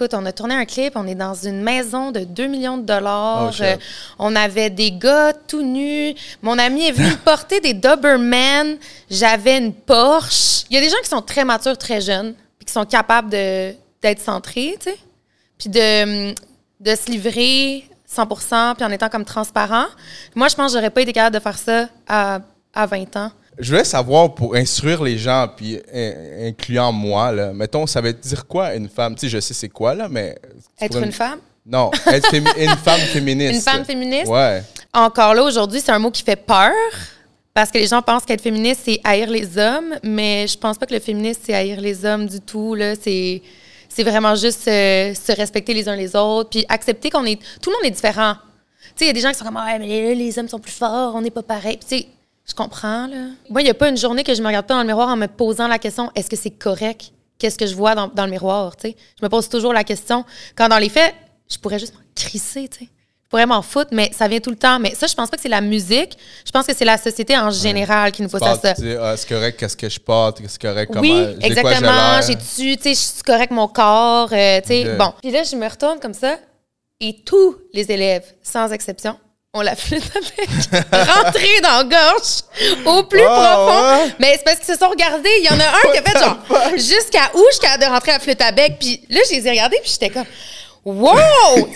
écoute, on a tourné un clip, on est dans une maison de 2 millions de dollars. Oh. Euh, on avait des gars tout nus. Mon ami est venu porter des Doberman. J'avais une Porsche. Il y a des gens qui sont très matures, très jeunes, puis qui sont capables de- d'être centrés, tu sais, puis de, de se livrer 100% puis en étant comme transparent. Moi, je pense que j'aurais pas été capable de faire ça à, à 20 ans. Je voulais savoir pour instruire les gens, puis in- incluant moi, là, mettons, ça veut dire quoi une femme? Tu sais, je sais c'est quoi, là, mais. Être une me- femme? Non, être une femme féministe. Une femme féministe? Ouais. Encore là, aujourd'hui, c'est un mot qui fait peur parce que les gens pensent qu'être féministe, c'est haïr les hommes, mais je pense pas que le féministe, c'est haïr les hommes du tout. Là. C'est, c'est vraiment juste euh, se respecter les uns les autres, puis accepter qu'on est... Tout le monde est différent. Tu sais, il y a des gens qui sont comme « Ouais, mais les hommes sont plus forts, on n'est pas pareil. » Puis tu sais, je comprends, là. Moi, il n'y a pas une journée que je me regarde pas dans le miroir en me posant la question « Est-ce que c'est correct? Qu'est-ce que je vois dans, dans le miroir? » Tu sais, je me pose toujours la question. Quand dans les faits, je pourrais juste m'en crisser, tu sais. Je pourrais m'en foutre, mais ça vient tout le temps. Mais ça, je pense pas que c'est la musique. Je pense que c'est la société en général qui nous Porte, ça. tu dis, ah, c'est correct, qu'est-ce que je porte, c'est correct, comment. Oui, j'ai j'ai exactement. l'air? J'ai-tu, tu sais, je suis correct mon corps, euh, tu sais. Bon. Puis là, je me retourne comme ça et tous les élèves, sans exception, ont la flûte avec rentrée dans la gorge au plus Oh, profond. ouais? Mais c'est parce qu'ils se sont regardés. Il y en a un qui a fait genre jusqu'à où je suis de rentrer la flûte à. Puis là, je les ai regardés puis j'étais comme wow.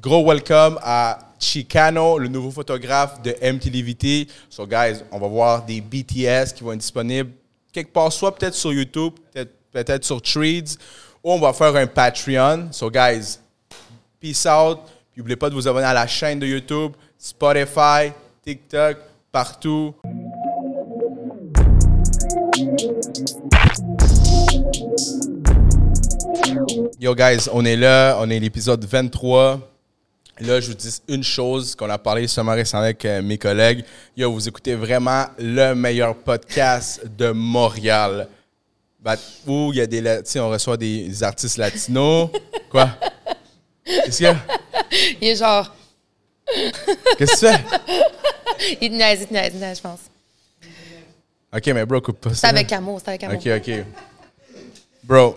Gros welcome à Chicano, le nouveau photographe de MTLVT. So, guys, on va voir des BTS qui vont être disponibles quelque part, soit peut-être sur YouTube, peut-être peut-être sur Trees, ou on va faire un Patreon. So, guys, peace out. N'oubliez pas de vous abonner à la chaîne de YouTube, Spotify, TikTok, partout. Yo guys, on est là, on est l'épisode 23. Là, je vous dis une chose qu'on a parlé ce récemment avec euh, mes collègues. Yo, vous écoutez vraiment le meilleur podcast de Montréal. Bah, il y a des, tu on reçoit des artistes latinos. Quoi? Qu'est-ce qu'il y a? Il est genre, Qu'est-ce que tu fais? il te niaise, il te niaise, il te niaise, je pense. Ok, mais bro, coupe pas C'est ça. avec amour, c'est avec amour. Ok, ok. Bro,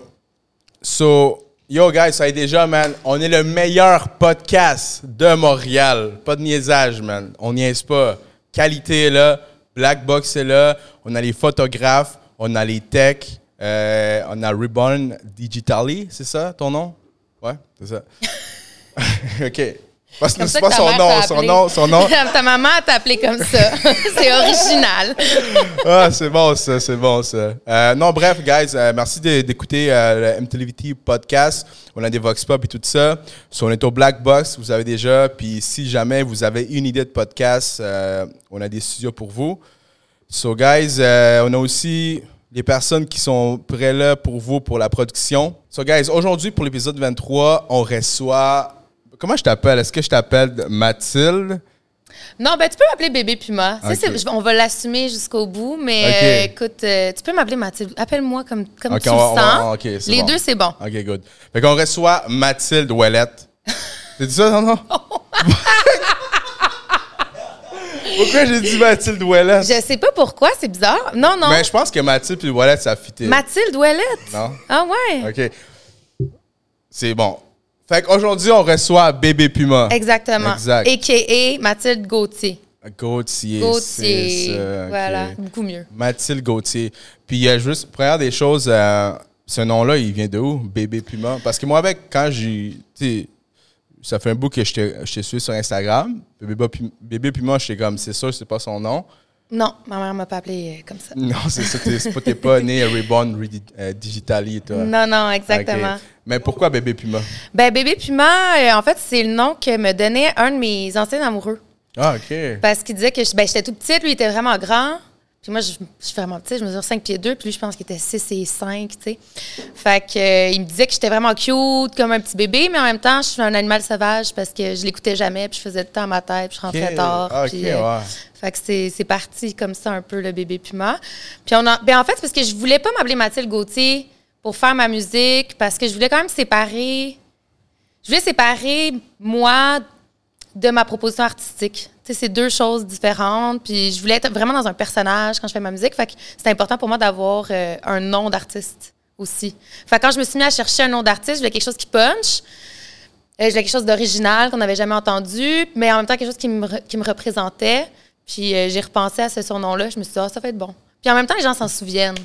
so, yo guys, ça y est déjà, man. On est le meilleur podcast de Montréal. Pas de niaisage, man. On niaise pas. Qualité est là. Black Box est là. On a les photographes. On a les techs. euh, on a Reborn Digitally, c'est ça ton nom? Ouais, c'est ça. ok. Parce que c'est pas son nom, son nom, son nom. Ta maman t'a appelé comme ça. c'est original. Ah, c'est bon ça, c'est bon ça. Euh, non, bref, guys, euh, merci de- d'écouter euh, le MTLVT podcast. On a des vox pop et tout ça. So, on est au Black Box, vous avez déjà. Puis si jamais vous avez une idée de podcast, euh, on a des studios pour vous. So, guys, euh, on a aussi les personnes qui sont prêts là pour vous pour la production. So, guys, aujourd'hui, pour l'épisode 23, on reçoit... Comment je t'appelle? Est-ce que je t'appelle Mathilde? Non, ben tu peux m'appeler bébé Puma. Ça, c'est- on va l'assumer jusqu'au bout, mais euh, écoute, euh, tu peux m'appeler Mathilde. Appelle-moi comme, comme tu le sens. Les bon. deux, c'est bon. OK, good. Fait qu'on reçoit Mathilde Ouellette. C'est dit ça, non, non? Pourquoi j'ai dit Mathilde Ouellette? Je sais pas pourquoi, c'est bizarre. Non, non. Mais je pense que Mathilde et Ouellette, ça. Mathilde Ouellette? Non? Ah ouais. OK. C'est bon. Fait qu'aujourd'hui, on reçoit Bébé Puma. Exactement. Exact. A.K.A. Mathilde Gauthier. Gauthier. Gauthier. ça. Voilà, beaucoup mieux. Mathilde Gauthier. Puis il y a juste, première des choses, euh, ce nom-là, il vient de où? Bébé Puma? Parce que moi, avec, quand j'ai. Ça fait un bout que je te suis sur Instagram. Bébé, Pu- Bébé Puma, j'étais comme, c'est sûr, c'est pas son nom. Non, ma mère m'a pas appelé euh, comme ça. Non, c'est ça. T'es pas, né Reborn euh, Digitally, toi. Non, non, exactement. Mais pourquoi Bébé Puma? Ben, bébé Puma, euh, en fait, c'est le nom que me donnait un de mes anciens amoureux. Ah, OK. Parce qu'il disait que ben, j'étais toute petite, lui il était vraiment grand. Puis moi, je, je suis vraiment petite, je mesure 5 pieds 2, puis lui, je pense qu'il était 6 et 5, tu sais. Fait que, euh, il me disait que j'étais vraiment cute, comme un petit bébé, mais en même temps, je suis un animal sauvage parce que je l'écoutais jamais, puis je faisais le temps à ma tête, puis je rentrais Ok. tard. Ah, puis, euh. Fait que c'est c'est parti comme ça un peu, le bébé Puma. Puis on a, ben en fait, c'est parce que je voulais pas m'appeler Mathilde Gauthier pour faire ma musique, parce que je voulais quand même séparer... Je voulais séparer, moi, de ma proposition artistique. C'est deux choses différentes. Puis je voulais être vraiment dans un personnage quand je fais ma musique. Fait que c'est important pour moi d'avoir euh, un nom d'artiste aussi. Fait que quand je me suis mis à chercher un nom d'artiste, je voulais quelque chose qui punch. Euh, je voulais quelque chose d'original qu'on n'avait jamais entendu, mais en même temps quelque chose qui me, qui me représentait. Puis euh, j'ai repensé à ce surnom-là. Je me suis dit, ah, ça va être bon. Puis en même temps, les gens s'en souviennent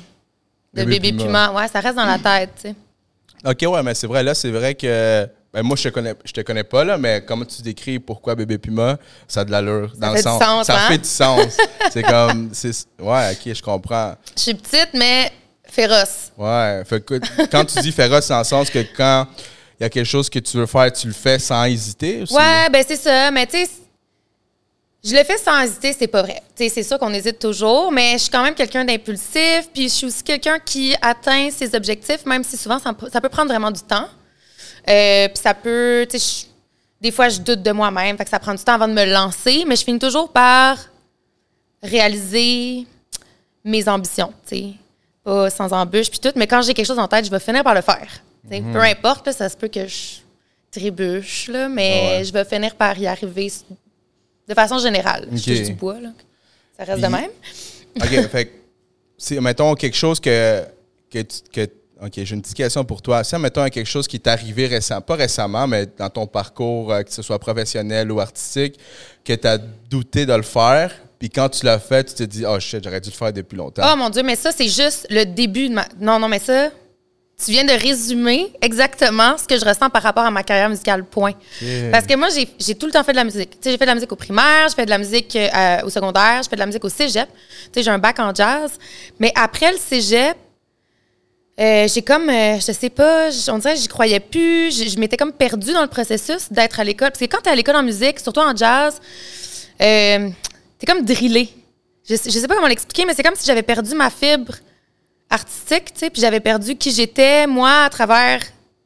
de Bébé Bébé, Puma. Puma. Ouais, ça reste dans la tête, tu sais. Ok, ouais, mais c'est vrai, là, c'est vrai que. Ben, moi, je te connais, je te connais pas, là, mais comment tu décris pourquoi bébé Puma, ça a de l'allure. Dans le sens. sens, ça hein? fait du sens. c'est comme. Ouais, ok, je comprends. Je suis petite, mais féroce. Ouais. Fait que quand tu dis féroce, c'est en sens que quand il y a quelque chose que tu veux faire, tu le fais sans hésiter aussi? Ouais, ben c'est ça. Mais tu sais, je le fais sans hésiter, c'est pas vrai. Tu sais, c'est sûr qu'on hésite toujours, mais je suis quand même quelqu'un d'impulsif. Puis je suis aussi quelqu'un qui atteint ses objectifs, même si souvent ça, ça peut prendre vraiment du temps. Euh, puis ça peut, tu sais, je- des fois je doute de moi-même, fait que ça prend du temps avant de me lancer, mais je finis toujours par réaliser mes ambitions, tu sais. Pas sans embûche puis tout, mais quand j'ai quelque chose en tête, je vais finir par le faire. sais. Peu importe, là, ça se peut que je trébuche, là, mais Ouais. je vais finir par y arriver de façon générale. Ok. Je touche du bois, là. Ça reste de même. OK, fait mettons, quelque chose que. que, tu- que OK, j'ai une petite question pour toi. Si, mettons, quelque chose qui est arrivé récemment, pas récemment, mais dans ton parcours, euh, que ce soit professionnel ou artistique, que tu as douté de le faire, puis quand tu l'as fait, tu te dis, oh shit, j'aurais dû le faire depuis longtemps. Oh mon Dieu, mais ça, c'est juste le début de ma. Non, non, mais ça, tu viens de résumer exactement ce que je ressens par rapport à ma carrière musicale, point. Parce que moi, j'ai j'ai tout le temps fait de la musique. Tu sais, j'ai fait de la musique au primaire, j'ai fait de la musique euh, au secondaire, j'ai fait de la musique au cégep. Tu sais, j'ai un bac en jazz. Mais après le cégep, euh, j'ai comme, euh, je sais pas, on dirait que j'y croyais plus. Je, je m'étais comme perdue dans le processus d'être à l'école. Parce que quand t'es à l'école en musique, surtout en jazz, euh, t'es comme drillé. Je, sais- je sais pas comment l'expliquer, mais c'est comme si j'avais perdu ma fibre artistique, tu sais, puis j'avais perdu qui j'étais, moi, à travers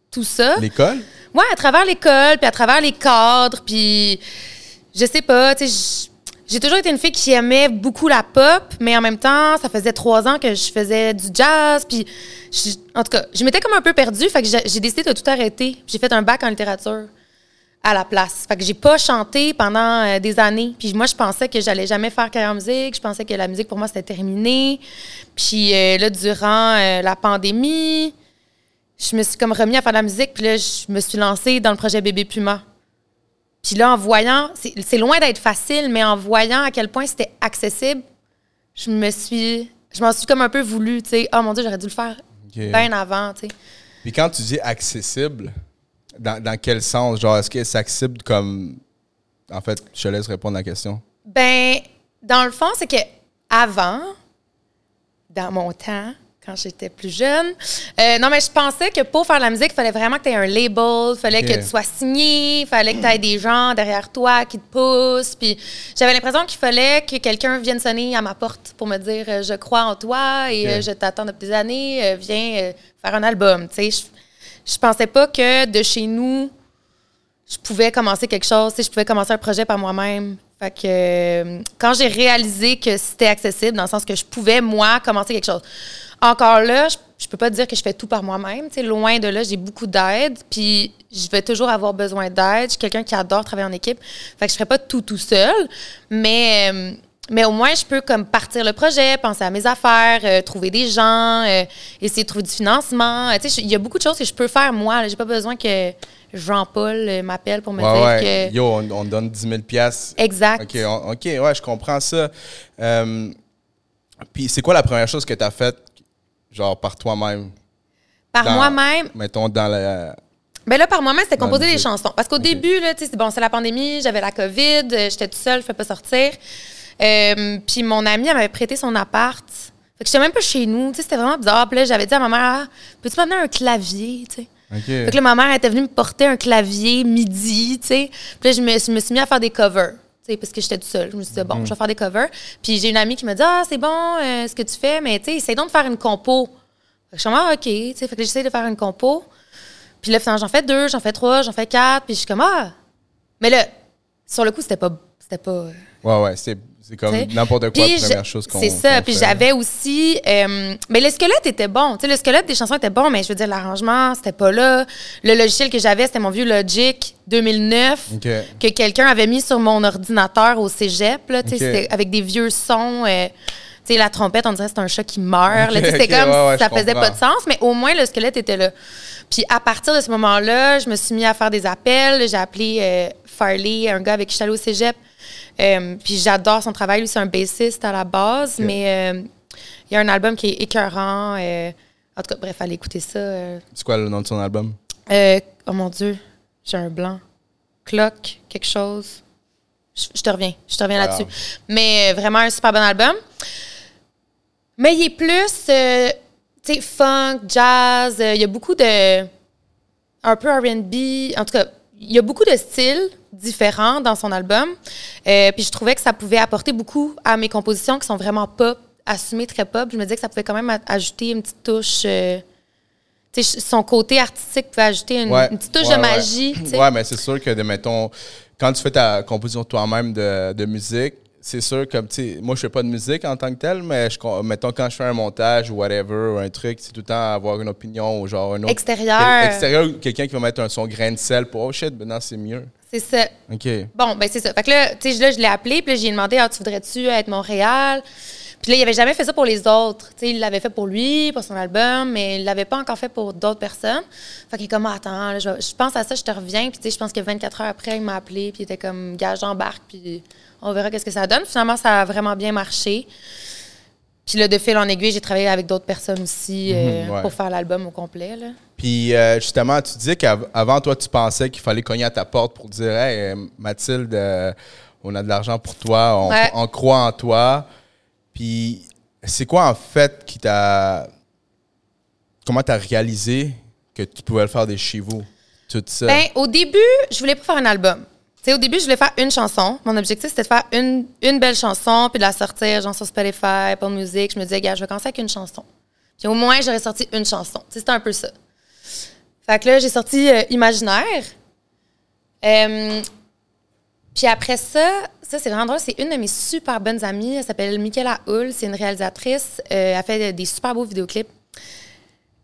tout ça. L'école? Ouais, à travers l'école, puis à travers les cadres, puis je sais pas, tu sais, j'ai toujours été une fille qui aimait beaucoup la pop, mais en même temps, ça faisait trois ans que je faisais du jazz, puis je- en tout cas, je m'étais comme un peu perdue, fait que j'ai décidé de tout arrêter. J'ai fait un bac en littérature à la place. Fait que j'ai pas chanté pendant euh, des années. Puis moi, je pensais que j'allais jamais faire carrière en musique. Je pensais que la musique, pour moi, c'était terminé. Puis euh, là, durant euh, la pandémie, je me suis comme remis à faire de la musique. Puis là, je me suis lancée dans le projet Bébé Puma. Puis là, en voyant, c'est loin d'être facile, mais en voyant à quel point c'était accessible, je me suis, je m'en suis comme un peu voulu, tu sais. Oh mon Dieu, j'aurais dû le faire bien avant, tu sais. Puis quand tu dis accessible, dans, dans quel sens? Genre, est-ce que c'est accessible comme. En fait, je te laisse répondre à la question. Ben, dans le fond, c'est que avant, dans mon temps, quand j'étais plus jeune, euh, non, mais je pensais que pour faire de la musique, il fallait vraiment que tu aies un label, il fallait que tu sois signé, il fallait que tu aies des gens derrière toi qui te poussent. Puis j'avais l'impression qu'il fallait que quelqu'un vienne sonner à ma porte pour me dire euh, Je crois en toi et euh, je t'attends depuis des années, viens faire un album. Tu sais, je, je pensais pas que de chez nous, je pouvais commencer quelque chose, je pouvais commencer un projet par moi-même. Fait que euh, quand j'ai réalisé que c'était accessible, dans le sens que je pouvais, moi, commencer quelque chose. Encore là, je, je peux pas dire que je fais tout par moi-même. tu sais, Loin de là, j'ai beaucoup d'aide. Puis je vais toujours avoir besoin d'aide. Je suis quelqu'un qui adore travailler en équipe. Fait que je ferai pas tout tout seul. Mais, euh, mais au moins, je peux comme partir le projet, penser à mes affaires, euh, trouver des gens, euh, essayer de trouver du financement. Tu sais, je- il y a beaucoup de choses que je peux faire moi. J'ai pas besoin que Jean-Paul m'appelle pour me Ouais, dire ouais. que. Yo, on, on donne 10 000 piastres. Exact. OK, on- OK, ouais, je comprends ça. Euh, puis c'est quoi la première chose que tu as faite, genre par toi-même? Par Dans- moi-même, Mettons dans la. Ben là, par moi-même, c'était composer des chansons. Parce qu'au début, là, tu sais, c'est bon, c'est la pandémie, j'avais la COVID, euh, j'étais toute seule, je ne pouvais pas sortir. Euh, puis mon amie, elle m'avait prêté son appart. Fait que j'étais même pas chez nous, tu sais, c'était vraiment bizarre. Puis là, j'avais dit à ma mère, Ah, peux-tu m'amener un clavier, tu sais? Fait que là, ma mère elle était venue me porter un clavier midi, tu sais. Puis là, je me, je me suis mis à faire des covers, parce que j'étais toute seule. Je me suis dit, bon, je vais faire des covers. Puis j'ai une amie qui me dit, ah, c'est bon euh, ce que tu fais, mais tu sais, essaye donc de faire une compo. Fait que je suis comme, ah, OK, tu sais. Fait que j'essaie de faire une compo. Puis là, finalement, j'en fais deux, j'en fais trois, j'en fais quatre. Puis je suis comme, ah. Mais là, sur le coup, c'était pas. C'était pas. euh, Ouais, ouais, c'est c'est comme n'importe quoi, la première chose qu'on C'est ça. Puis j'avais aussi. euh, mais le squelette était bon. Tu sais, le squelette des chansons était bon, mais je veux dire, l'arrangement, c'était pas là. Le logiciel que j'avais, c'était mon vieux Logic 2009 OK. que quelqu'un avait mis sur mon ordinateur au cégep. Là, tu sais, Ok. C'était avec des vieux sons. euh, tu sais, la trompette, on dirait que c'est un chat qui meurt. là. Ok, Tu sais, c'est comme ouais, ouais, ça faisait pas de sens, mais au moins le squelette était là. Puis à partir de ce moment-là, je me suis mis à faire des appels. J'ai appelé euh, Farley, un gars avec qui je suis allée au cégep. Euh, puis j'adore son travail. Lui, c'est un bassiste à la base, mais euh, il y a un album qui est écœurant. euh, en tout cas, bref, allez écouter ça. C'est quoi le nom de son album? Oh mon Dieu, j'ai un blanc. Clock, quelque chose. Je, je te reviens, je te reviens là-dessus. Mais vraiment un super bon album. Mais il est plus, tu sais, funk, jazz. Il y a beaucoup de. Un peu RB. En tout cas, il y a beaucoup de styles différents dans son album. Euh, puis je trouvais que ça pouvait apporter beaucoup à mes compositions qui sont vraiment pop, assumées très pop. Je me disais que ça pouvait quand même ajouter une petite touche. euh, son côté artistique pouvait ajouter une, Ouais. une petite touche Ouais, de magie. Ouais, mais c'est sûr que, de, mettons, quand tu fais ta composition toi-même de, de musique, c'est sûr, comme, tu sais, moi, je fais pas de musique en tant que tel, mais je, mettons, quand je fais un montage ou whatever, ou un truc, c'est tout le temps avoir une opinion ou genre un autre. Extérieur. Extérieur, quelqu'un qui va mettre un, son grain de sel pour, oh shit, maintenant c'est mieux. C'est ça. OK. Bon, ben c'est ça. Fait que là, tu sais, là, je l'ai appelé, puis là, j'ai demandé, ah, tu voudrais-tu être Montréal? Puis là, il avait jamais fait ça pour les autres. Tu sais, il l'avait fait pour lui, pour son album, mais il l'avait pas encore fait pour d'autres personnes. Fait qu'il est comme, attends, là, je, je pense à ça, je te reviens. Puis tu sais, je pense que 24 heures après, il m'a appelé, puis il était comme, gage, j'embarque, puis on verra qu'est-ce que ça donne. Finalement, ça a vraiment bien marché. Puis là, de fil en aiguille, j'ai travaillé avec d'autres personnes aussi euh, Mhm, ouais. pour faire l'album au complet. Là. Puis euh, justement, tu disais qu'avant, toi, tu pensais qu'il fallait cogner à ta porte pour dire Hey, euh, Mathilde, euh, on a de l'argent pour toi, on, Ouais. on croit en toi. Puis c'est quoi en fait qui t'a. Comment tu as réalisé que tu pouvais le faire de chez vous? Tout ça? Ben, au début, je voulais pas faire un album. Tu sais, au début, je voulais faire une chanson. Mon objectif, c'était de faire une, une belle chanson, puis de la sortir, genre sur Spotify, Apple Music. Je me disais, gars, je vais commencer avec une chanson. Puis au moins, j'aurais sorti une chanson. C'était un peu ça. Fait que là, j'ai sorti euh, Imaginaire. Euh, puis après ça, ça c'est vraiment drôle, c'est une de mes super bonnes amies. Elle s'appelle Michaela Hull, c'est une réalisatrice. Euh, elle fait des super beaux vidéoclips.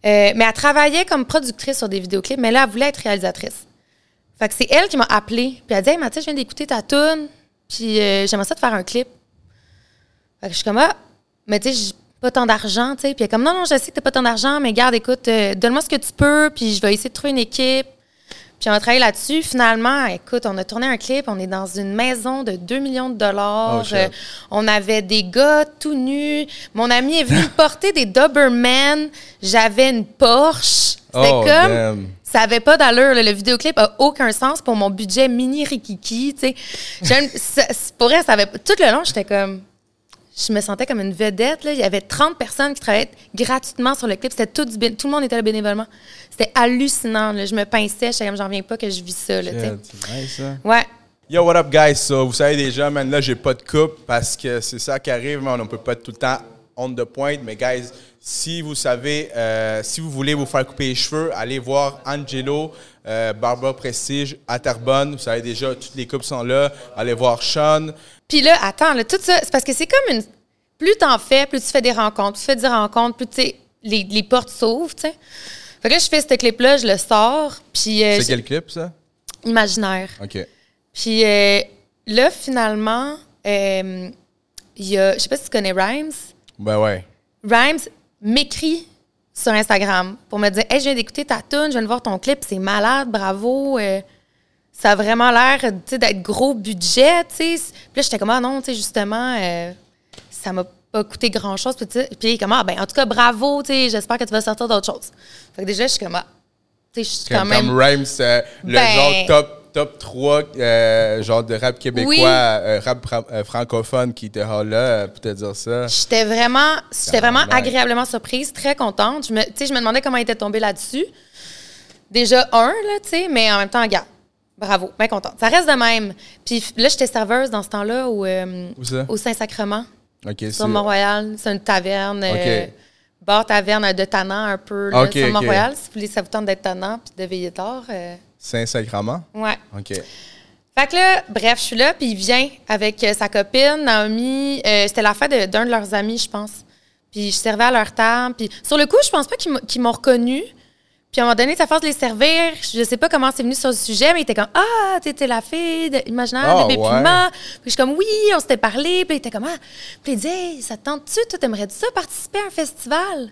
Euh, mais elle travaillait comme productrice sur des vidéoclips, mais là, elle voulait être réalisatrice. Fait que c'est elle qui m'a appelée. Puis elle a dit Hey, je viens d'écouter ta tune, puis euh, j'aimerais ça te faire un clip. Fait que je suis comme Ah, mais tu sais, j'ai pas tant d'argent, tu sais. Puis elle est comme Non, non, je sais que t'as pas tant d'argent, mais garde, écoute, donne-moi ce que tu peux, puis je vais essayer de trouver une équipe. Puis on a travaillé là-dessus. Finalement, écoute, on a tourné un clip. On est dans une maison de 2 millions de dollars. Oh. Euh, on avait des gars tout nus. Mon ami est venu porter des Doberman. J'avais une Porsche. C'était Oh, comme... damn. Ça avait pas d'allure. Le vidéoclip a aucun sens pour mon budget mini rikiki. tu sais. Pour vrai, ça avait... Tout le long, j'étais comme... Je me sentais comme une vedette. Là. Il y avait 30 personnes qui travaillaient gratuitement sur le clip. C'était tout, du tout le monde était là bénévolement. C'était hallucinant. là. Je me pinçais. J'étais comme, j'en reviens pas que je vis ça. Là, nice, ça. ouais. Yo, what up, guys? So, vous savez déjà, man, là, j'ai pas de coupe parce que c'est ça qui arrive, man. On peut pas être tout le temps on the point. Mais, guys, si vous savez, euh, si vous voulez vous faire couper les cheveux, allez voir Angelo, euh, Barber Prestige à Terrebonne. Vous savez déjà, toutes les coupes sont là. Allez voir Sean. Puis là, attends, là, tout ça, c'est parce que c'est comme une. Plus t'en fais, plus tu fais des rencontres, plus tu fais des rencontres, plus tu sais, les, les portes s'ouvrent, tu sais. Fait que là, je fais ce clip-là, je le sors, puis. euh, C'est quel clip, ça? Imaginaire. OK. Puis euh, là, finalement, euh, il y a. Je sais pas si tu connais Rhymes. Ben ouais. Rhymes m'écrit sur Instagram pour me dire Hey, je viens d'écouter ta tune, je viens de voir ton clip, c'est malade, bravo. Ça a vraiment l'air d'être gros budget. Puis là, j'étais comme Ah non, justement, euh, ça m'a pas coûté grand-chose. Puis, puis comme Ah, ben, en tout cas, bravo, j'espère que tu vas sortir d'autres choses. Fait que déjà, je suis comme Ah, je suis quand Comme, même. comme Rhymes, euh, le Ben- genre top, top 3 euh, genre de rap québécois, Oui. euh, rap fra- euh, francophone qui était là, euh, pour te dire ça. J'étais vraiment, j'étais vraiment agréablement surprise, très contente. Je me, je me demandais comment il était tombé là-dessus. Déjà un, là, tu sais, mais en même temps, gars, bravo, bien contente. Ça reste de même. Puis là, j'étais serveuse dans ce temps-là au, euh, au Saint-Sacrement, OK, c'est... sur Mont-Royal. C'est une taverne, euh, OK. bar taverne de Tannant un peu, là, sur. Mont-Royal. Si vous voulez, ça vous tente d'être Tannant puis de veiller tard. euh, Saint-Sacrement? ouais. OK. Fait que là, bref, je suis là, puis il vient avec euh, sa copine, Naomi. Euh, C'était la fête d'un de, leurs amis, je pense. Puis je servais à leur table. Puis sur le coup, je pense pas qu'ils m'ont reconnu. Puis à un moment donné, sa force de les servir, je sais pas comment c'est venu sur le sujet, mais il était comme Ah, t'étais la fille de, imaginaire Ah, de Bébé ouais. Puis je suis comme Oui, on s'était parlé. Puis il était comme Ah. Puis il dit Hey, ça te tente-tu? Toi, t'aimerais-tu ça participer à un festival?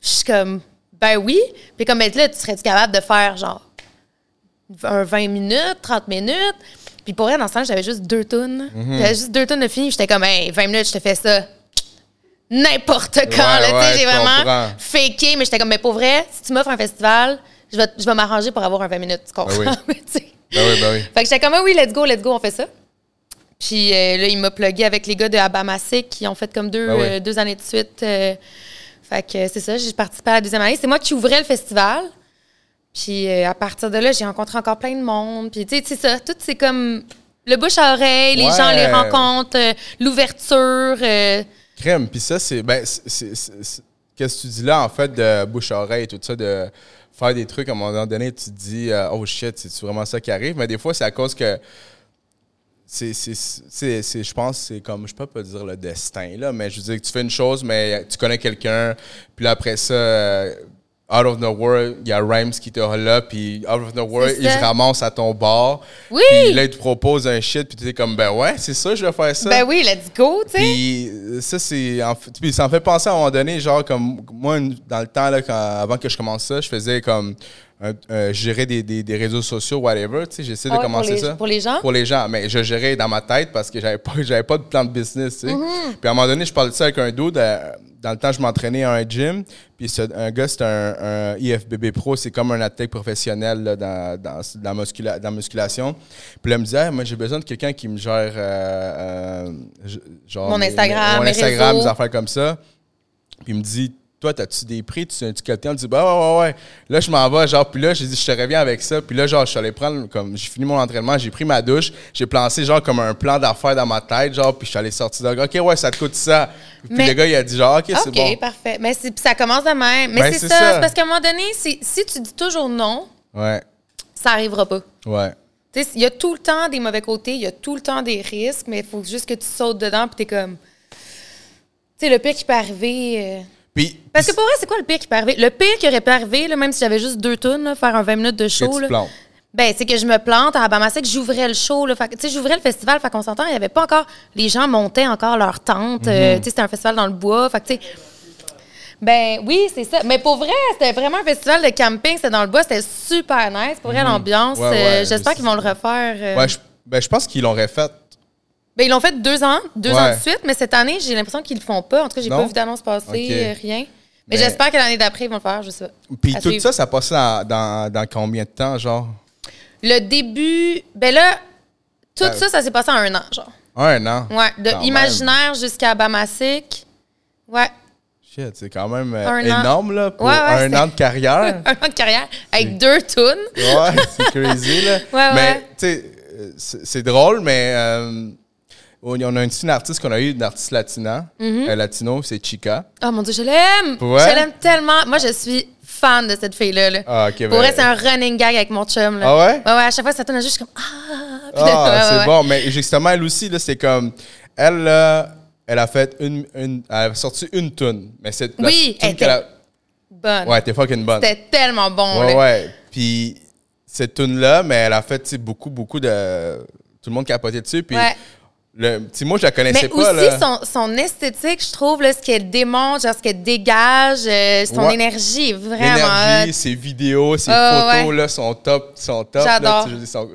Je suis comme Ben oui. Puis comme ben, là, tu serais-tu capable de faire genre un 20 minutes, 30 minutes? Puis pour vrai, dans ce temps j'avais juste deux tonnes. Mhm. J'avais juste deux tonnes de filles. J'étais comme Hey, 20 minutes, je te fais ça n'importe quand. Ouais, là, tu sais, ouais, j'ai vraiment comprends. faké, mais j'étais comme, mais pour vrai, si tu m'offres un festival, je vais, je vais m'arranger pour avoir un 20 minutes, tu comprends? Ben oui. Ben oui, ben oui. Fait que j'étais comme, ah oui, let's go, let's go, on fait ça. Puis euh, là, il m'a plugué avec les gars de Abamasic qui ont fait comme deux, Ben oui. euh, deux années de suite. euh, fait que c'est ça, j'ai participé à la deuxième année. C'est moi qui ouvrais le festival. Puis à partir de là, j'ai rencontré encore plein de monde. Puis tu sais, c'est ça, tout c'est comme le bouche à oreille, les Ouais. gens les rencontrent, l'ouverture. Crème, puis ça, c'est. Ben, Qu'est-ce que tu dis là, en fait, de bouche à oreille et tout ça, de faire des trucs, à un moment donné, tu te dis, euh, oh shit, c'est vraiment ça qui arrive? Mais des fois, c'est à cause que. C'est- je pense, c'est comme, je peux pas dire le destin, là, mais je veux dire que tu fais une chose, mais tu connais quelqu'un, puis là, après ça, euh, out of nowhere, il y a Rhymes qui te là, puis out of nowhere, il se ramasse à ton bar. Oui! Puis là, il te propose un shit, puis tu es comme, ben ouais, c'est ça, je vais faire ça. Ben oui, let's go, tu sais. Puis euh, ça, c'est. Puis ça me fait penser à un moment donné, genre, comme moi, dans le temps, là, quand- avant que je commence ça, je faisais comme. Un- je gérais des, des, des réseaux sociaux, whatever. Tu sais, j'essaie de Ah commencer pour les- ça. pour les gens? Pour les gens. Mais je gérais dans ma tête parce que j'avais pas, j'avais pas de plan de business, tu sais. Mm-hmm. Puis à un moment donné, je parlais de ça avec un dude. euh, Dans le temps, je m'entraînais à un gym. Puis ce- un gars, c'est un, un IFBB Pro. C'est comme un athlète professionnel là, dans, dans, dans, la muscula- dans la musculation. Puis là, il me disait, Ah, moi, j'ai besoin de quelqu'un qui me gère euh, euh, genre Mon mes- Instagram, mon mes Instagram, réseaux. des affaires comme ça. Puis il me dit, toi, as-tu des prix? Tu as-tu quelqu'un? Dit, bah ouais, ouais, ouais. Là, je m'en vais, genre, puis là, j'ai dit, je te reviens avec ça. Puis là, genre, je suis allé prendre, comme, j'ai fini mon entraînement, j'ai pris ma douche, j'ai placé, genre, comme un plan d'affaires dans ma tête, genre, puis je suis allé sortir de. OK, ouais, ça te coûte ça. Puis Mais- le gars, il a dit, genre, OK, c'est OK, bon. parfait. Mais ça commence de même. Mais Ben, c'est ça, parce qu'à un moment donné, c'est- si tu dis toujours non, Ouais, ça n'arrivera pas. ouais. Tu sais, il y a tout le temps des mauvais côtés, il y a tout le temps des risques, mais il faut juste que tu sautes dedans puis t'es comme. Tu sais, le pire qui peut arriver. euh, Puis, Parce que pour vrai, c'est quoi le pire qui peut arriver? Le pire qui aurait pu arriver, là, même si j'avais juste deux tonnes, faire un 20 minutes de que show, tu là, ben, c'est que je me plante à Abamasic, que j'ouvrais le show. Tu sais, j'ouvrais le festival, fait qu'on s'entend, il n'y avait pas encore. Les gens montaient encore leur tente. Mhm. euh, tu sais, c'était un festival dans le bois. Fait que, tu sais. Ben oui, c'est ça. Mais pour vrai, c'était vraiment un festival de camping, c'était dans le bois, c'était super nice. Pour vrai, l'ambiance, Mhm. Ouais, ouais, euh, je j'espère qu'ils vont le refaire. euh. Ouais, je, ben, je pense qu'ils l'ont refait. Ben, ils l'ont fait deux ans, deux Ouais. ans de suite, mais cette année, j'ai l'impression qu'ils le font pas. En tout cas, j'ai pas vu d'annonce passer, euh, rien. Mais, Mais- j'espère que l'année d'après, ils vont le faire, je sais pas. Puis tout suivre. ça, ça passait dans, dans, dans combien de temps, genre? Le début, ben là, tout Ben- ça, ça s'est passé en un an, genre. Un an? Ouais, de Quand imaginaire jusqu'à Bamasic. Ouais, Shit, c'est quand même euh, an. énorme, là, pour Ouais, ouais, un an de carrière. un an de carrière avec deux tunes. Ouais, c'est crazy, là. Ouais, mais, tu sais, euh, c'est c'est drôle, mais euh, on a une, une artiste qu'on a eu, une artiste latina, euh, latino, c'est Chica. Oh mon Dieu, je l'aime! Ouais? Je l'aime tellement. Moi, je suis fan de cette fille-là. là. Ah, Pour ben- vrai, c'est un running gag avec mon chum. Là. Ah ouais? Ouais, ouais, à chaque fois, ça tourne, juste comme Ah! Ah, ouais, c'est ouais, bon. Mais justement, elle aussi, là, c'est comme. Elle, là, elle a fait une. une elle a sorti une tune. Mais c'est. la Oui, elle a- était Bonne. Ouais, t'es fucking bonne. C'était tellement bon. Ouais, là. ouais. Puis cette tune-là, mais elle a fait beaucoup, beaucoup de. Tout le monde capotait dessus. Puis Ouais. Le moi, je la connaissais Mais pas. aussi, là. son, son esthétique, je trouve, là, ce qu'elle démontre, genre, ce qu'elle dégage, euh, son Ouais. énergie, vraiment. L'énergie, hot. ses vidéos, ses Ah, photos, ouais. là, sont top. Sont top J'adore.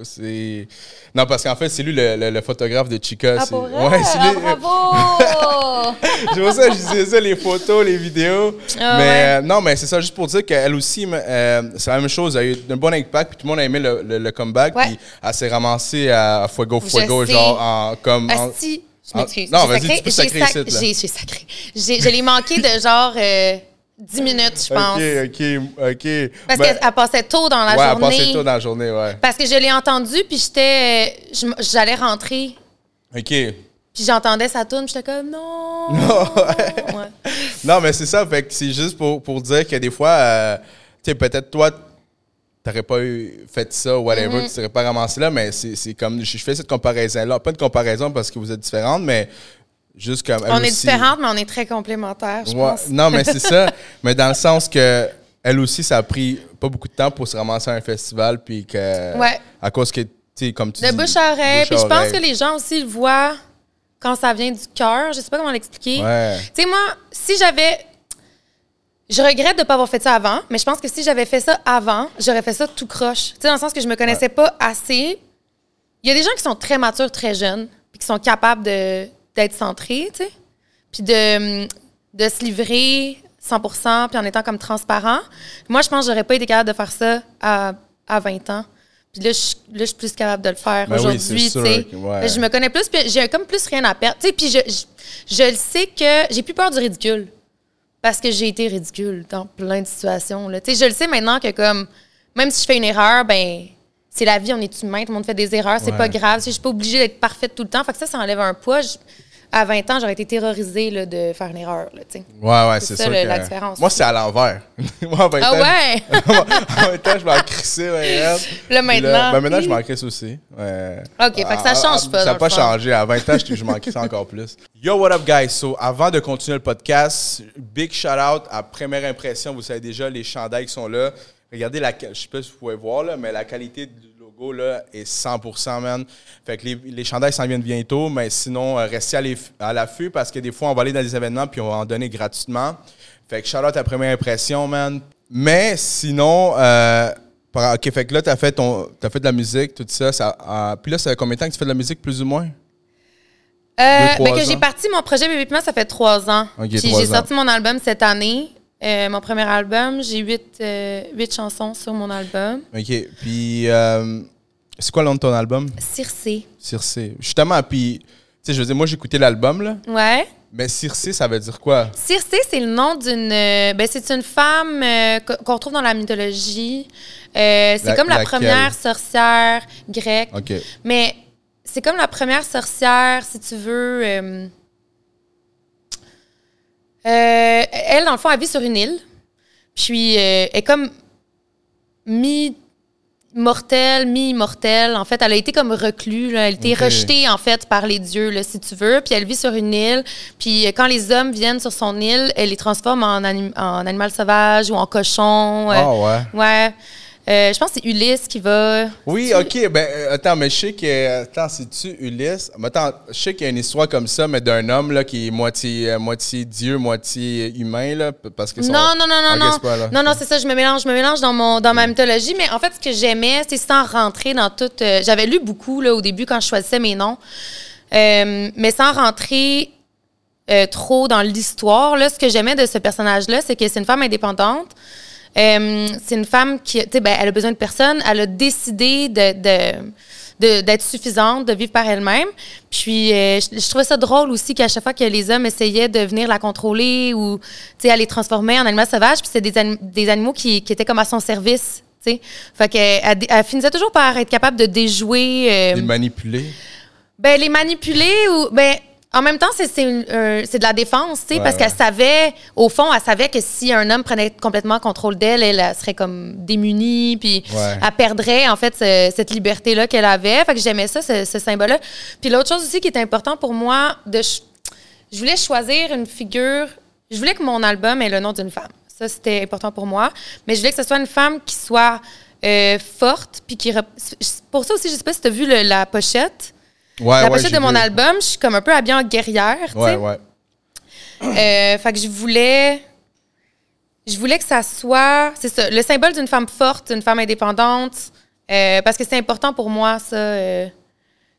c'est- Non, parce qu'en fait, c'est lui le, le- le photographe de Chica. Ah, c'est- pour vrai? Ouais, c'est Ah, lui. bravo! C'est pour ça que je disais ça, les photos, les vidéos. Ah, mais ouais. euh, non, mais c'est ça, juste pour dire qu'elle aussi, euh, c'est la même chose. Elle a eu un bon impact, puis tout le monde a aimé le, le- comeback. Ouais. Puis elle s'est ramassée à Fuego Fuego, genre en, comme. en- Ah, non, vas-y, sacré- tu peux sacrer ici. J'ai sacré. J'ai- Je l'ai manqué de genre euh, 10 minutes, je pense. Ok, ok, ok. Parce Ben, qu'elle elle passait tôt dans la ouais, elle journée. passait tôt dans la journée, ouais. Parce que je l'ai entendu, puis j'étais. J'allais rentrer, Ok. puis j'entendais sa puis j'étais comme non. Ouais. Non, mais c'est ça, fait que c'est juste pour, pour dire que des fois, euh, tu sais, peut-être toi, t'aurais pas eu, fait ça ou whatever, Mm-hmm. tu serais pas ramassé là, mais c'est comme, je je fais cette comparaison-là. Pas une comparaison parce que vous êtes différentes, mais juste comme. elle On est aussi- différentes, mais on est très complémentaires, je Ouais, pense. non, mais c'est ça. mais dans le sens que elle aussi, ça a pris pas beaucoup de temps pour se ramasser à un festival, puis que. Ouais. À cause que, tu sais, comme tu De dis. bouche à oreille. Puis je pense que les gens aussi le voient quand ça vient du cœur. Je sais pas comment l'expliquer. Ouais. Tu sais, moi, si j'avais. Je regrette de ne pas avoir fait ça avant, mais je pense que si j'avais fait ça avant, j'aurais fait ça tout croche. Tu sais, dans le sens que je me connaissais pas assez. Il y a des gens qui sont très matures, très jeunes, puis qui sont capables de- d'être centrés, tu sais, puis de, de se livrer 100% puis en étant comme transparent. Moi, je pense que j'aurais pas été capable de faire ça à, à 20 ans. Puis là je, là, je suis plus capable de le faire Ben aujourd'hui, tu sais. ouais. Je me connais plus, puis j'ai comme plus rien à perdre. Tu sais, puis je, je, je le sais que j'ai plus peur du ridicule. Parce que j'ai été ridicule dans plein de situations. Là. Tu sais, Je le sais maintenant que comme même si je fais une erreur, ben c'est la vie, on est humain, tout le monde fait des erreurs, c'est Ouais. pas grave. Je suis pas obligée d'être parfaite tout le temps. Fait que ça, ça enlève un poids. Je- à 20 ans, j'aurais été terrorisée là, de faire une erreur. Là. Ouais, ouais, C'est ça, sûr. le- que- la différence. Moi, c'est à l'envers. Moi, en 20 ah ans- ouais? en 20 ans, je m'en crissais. Là, maintenant. ben, maintenant, je m'en crisse aussi. Ouais. OK, fait que ça change pas, Ça n'a pas changé. À 20 ans, je, je m'en crissais encore plus. Yo, what up, guys? So, avant de continuer le podcast, big shout out à Première Impression. Vous savez déjà, les chandails qui sont là. Regardez, la, je sais pas si vous pouvez voir, là, mais la qualité du logo là, est 100%, man. Fait que les, les chandails s'en viennent bientôt, mais sinon, euh, restez à l'affût parce que des fois, on va aller dans des événements puis on va en donner gratuitement. Fait que out à Première Impression, man. Mais sinon, euh, OK, fait que là, t'as fait, ton, t'as fait de la musique, tout ça. ça euh, puis là, ça fait combien de temps que tu fais de la musique, plus ou moins? Euh, Deux, ben, que j'ai parti mon projet Baby Piment, ça fait trois ans. Puis j'ai sorti mon album cette année. Euh, mon premier album, j'ai huit, euh, huit chansons sur mon album. OK. Puis, euh, c'est quoi le nom de ton album? Circé. Circé. Justement, puis, tu sais, je veux dire, moi, j'ai écouté l'album, là. Ouais. Mais Circé, ça veut dire quoi? Circé, c'est le nom d'une. ben, c'est une femme qu- qu'on retrouve dans la mythologie. C'est La- comme la laquelle? première sorcière grecque. OK. Mais c'est comme la première sorcière, si tu veux. Euh, elle, dans le fond, elle vit sur une île. Puis, euh, elle est comme mi-mortelle, mi-immortelle. En fait, elle a été comme reclue. là. Elle a été rejetée, en fait, par les dieux, là, si tu veux. Puis, elle vit sur une île. Puis, euh, quand les hommes viennent sur son île, elle les transforme en, anim- en animal sauvage ou en cochon. Ah, ouais. Ouais. Euh, je pense que c'est Ulysse qui va. Oui, OK. Ben, euh, attends, mais je sais que. Attends, c'est-tu Ulysse? Mais attends, je sais qu'il y a une histoire comme ça, mais d'un homme là, qui est moitié, euh, moitié dieu, moitié humain, là, parce que son- Non, non, non, non, non. Non, non, c'est ça, je me mélange, je me mélange dans, mon, dans ma mythologie. Mais en fait, ce que j'aimais, c'est sans rentrer dans tout. euh, J'avais lu beaucoup là, au début quand je choisissais mes noms. Mais sans rentrer trop dans l'histoire, ce que j'aimais de ce personnage-là, c'est que c'est une femme indépendante. Euh, c'est une femme qui, tu sais, ben, elle a besoin de personne. Elle a décidé de, de- d'être suffisante, de vivre par elle-même. Puis, euh, je, je trouvais ça drôle aussi qu'à chaque fois que les hommes essayaient de venir la contrôler ou, tu sais, elle les transformait en animaux sauvages, puis c'était des, anim- des animaux qui, qui étaient comme à son service, tu sais. Fait qu'elle elle, elle finissait toujours par être capable de déjouer... euh, Les manipuler. ben, les manipuler ou. Ben, en même temps, c'est de la défense, tu sais, Ouais, parce ouais. qu'elle savait, au fond, elle savait que si un homme prenait complètement contrôle d'elle, elle, elle serait comme démunie, puis Ouais. elle perdrait, en fait, ce- cette liberté-là qu'elle avait. Fait que j'aimais ça, ce, ce symbole-là. Puis l'autre chose aussi qui est important pour moi, de je voulais choisir une figure. Je voulais que mon album ait le nom d'une femme. Ça, c'était important pour moi. Mais je voulais que ce soit une femme qui soit euh, forte, puis qui. rep- Pour ça aussi, je sais pas si tu as vu le- la pochette. Ouais, La ouais, pochette de mon vu. album, je suis comme un peu habillée en guerrière. Ouais, ouais. Euh, fait que je voulais. Je voulais que ça soit. C'est ça, le symbole d'une femme forte, d'une femme indépendante. euh, parce que c'est important pour moi, ça. euh,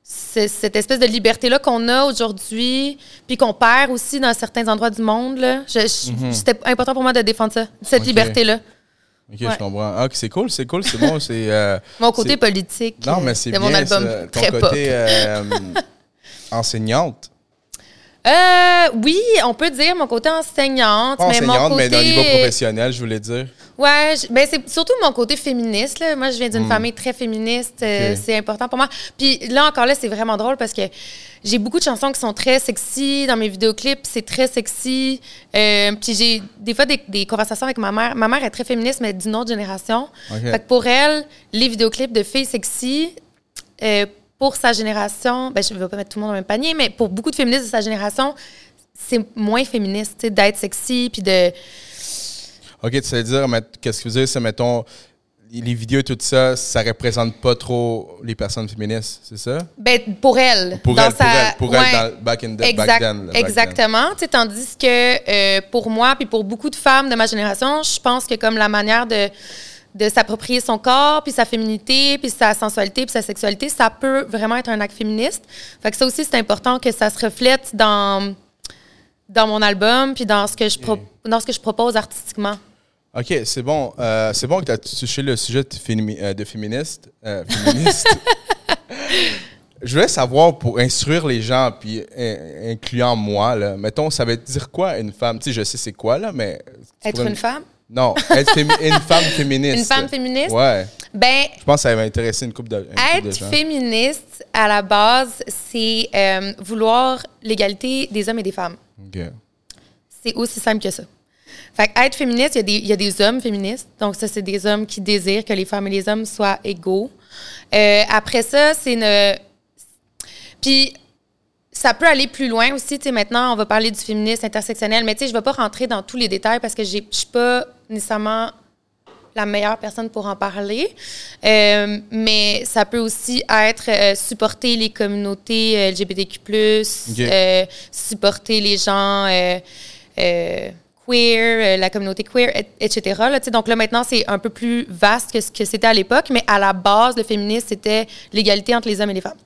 cette espèce de liberté-là qu'on a aujourd'hui, puis qu'on perd aussi dans certains endroits du monde. là. Je- je- C'était important pour moi de défendre ça, cette liberté-là. OK, Ouais. je comprends. Ah, ok, c'est cool, c'est cool, c'est bon. c'est euh, Mon côté politique Non, mais c'est bien. mon album, ton très côté euh, enseignante. Euh, oui, on peut dire mon côté enseignante, Pas mais mon enseignante, côté... mais au niveau professionnel, je voulais dire. Ouais, je- ben c'est surtout mon côté féministe. Là. Moi, je viens d'une famille très féministe. euh, Hmm. C'est important pour moi. Puis là, encore là, c'est vraiment drôle parce que j'ai beaucoup de chansons qui sont très sexy. Dans mes vidéoclips, c'est très sexy. Euh, puis j'ai des fois des, des conversations avec ma mère. Ma mère est très féministe, mais d'une autre génération. Fait que pour elle, les vidéoclips de filles sexy, euh, pour sa génération, ben, je ne vais pas mettre tout le monde dans le même panier, mais pour beaucoup de féministes de sa génération, c'est moins féministe, d'être sexy, puis de... OK, tu sais dire, mais qu'est-ce que vous dire, c'est, mettons, les vidéos et tout ça, ça représente pas trop les personnes féministes, c'est ça? Ben, pour elle. Pour dans elle, pour sa- elle, pour elle, dans- back in the, Exact- back then. back exactement. Tandis que euh, pour moi, puis pour beaucoup de femmes de ma génération, je pense que comme la manière de, de s'approprier son corps, puis sa féminité, puis sa sensualité, puis sa sexualité, ça peut vraiment être un acte féministe. Fait que ça aussi, c'est important que ça se reflète dans, dans mon album, puis dans ce que je, pro- dans ce que je propose artistiquement. OK, c'est bon. Euh, c'est bon que tu as touché le sujet de, fémi- euh, de féministe. euh, féministe. Je voulais savoir, pour instruire les gens, puis in- incluant moi, là, mettons, ça veut dire quoi une femme? Tu sais, je sais c'est quoi, là, mais... Être une me- femme? Non, être une femme féministe. Une femme féministe? Ouais. Ben, Je pense que ça va intéresser une couple de, Être gens. féministe, à la base, c'est euh, vouloir l'égalité des hommes et des femmes. OK. C'est aussi simple que ça. Fait que être féministe, il y, a des- il y a des hommes féministes. Donc, ça, c'est des hommes qui désirent que les femmes et les hommes soient égaux. Euh, après ça, c'est une. Puis, ça peut aller plus loin aussi. Tu sais, maintenant, on va parler du féminisme intersectionnel, mais tu sais, je ne vais pas rentrer dans tous les détails parce que je ne suis pas nécessairement la meilleure personne pour en parler. Euh, mais ça peut aussi être euh, supporter les communautés LGBTQ+, euh, supporter les gens queer, euh, la communauté queer, et- etc. Là, donc là, maintenant, c'est un peu plus vaste que ce que c'était à l'époque, mais à la base, le féminisme, c'était l'égalité entre les hommes et les femmes.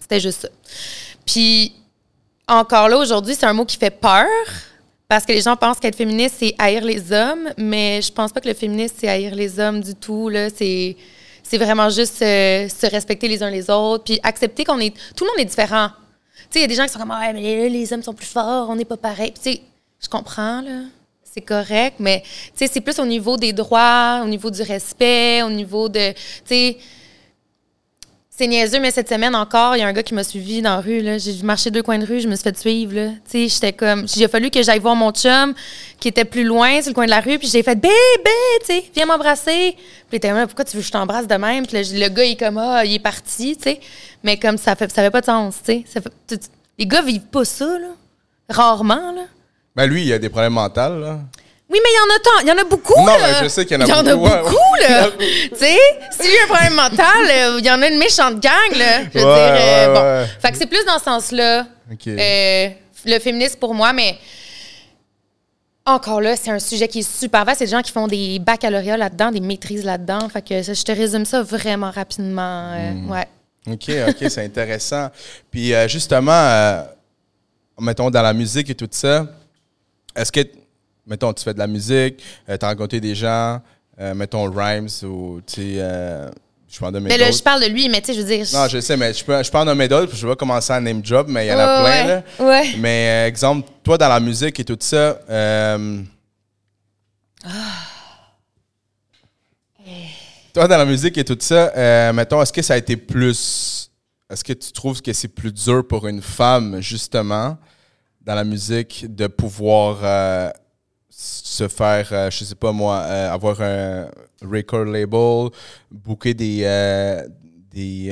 C'était juste ça. Puis, encore là, aujourd'hui, c'est un mot qui fait peur parce que les gens pensent qu'être féministe, c'est haïr les hommes, mais je pense pas que le féminisme, c'est haïr les hommes du tout. Là. C'est, c'est vraiment juste euh, se respecter les uns les autres, puis accepter qu'on est... Tout le monde est différent. Tu sais, il y a des gens qui sont comme « Ouais, mais les, les hommes sont plus forts, on n'est pas pareil. » Tu je comprends, là. C'est correct, mais c'est plus au niveau des droits, au niveau du respect, au niveau de... C'est niaiseux, mais cette semaine encore, il y a un gars qui m'a suivi dans la rue. là. J'ai marché deux coins de rue, je me suis fait suivre. Là. J'étais comme. Il a fallu que j'aille voir mon chum qui était plus loin sur le coin de la rue, puis j'ai fait bébé, tu sais, viens m'embrasser. Puis il était pourquoi tu veux que je t'embrasse de même? Puis le gars, il est comme, ah, il est parti, tu sais. Mais comme ça fait, ça fait pas de sens, tu sais. Ça fait- Les gars vivent pas ça, là. Rarement, là. Ben lui, il a des problèmes mentaux, là. Oui, mais il y en a tant, il y en a beaucoup. Non, là. mais je sais qu'il y en a Il y en beaucoup, a beaucoup, ouais. là. tu sais, s'il y a un problème mental, euh, il y en a une méchante gang, là. Je veux Ouais, dire, euh, ouais, bon. Fait que c'est plus dans ce sens-là. OK. euh, le féminisme pour moi, mais encore là, c'est un sujet qui est super vaste. C'est des gens qui font des baccalauréats là-dedans, des maîtrises là-dedans. Fait que ça, je te résume ça vraiment rapidement. euh, Hmm. Ouais. OK, OK, c'est intéressant. Puis justement, mettons, dans la musique et tout ça, est-ce que, mettons, tu fais de la musique, tu as rencontré des gens, euh, mettons, Rhymes ou, tu sais, euh, je peux en nommer Mais là, je parle de lui, mais tu sais, je veux dire. Non, je sais, mais je peux, je peux en nommer d'autres, puis je vais pas commencer à name job, mais il y en a Ouais, plein, là. ouais, ouais. Mais, euh, exemple, toi, dans la musique et tout ça, euh, toi, dans la musique et tout ça, euh, mettons, est-ce que ça a été plus... Est-ce que tu trouves que c'est plus dur pour une femme, justement, dans la musique, de pouvoir euh, se faire, euh, je sais pas moi, euh, avoir un record label, booker des... euh, des,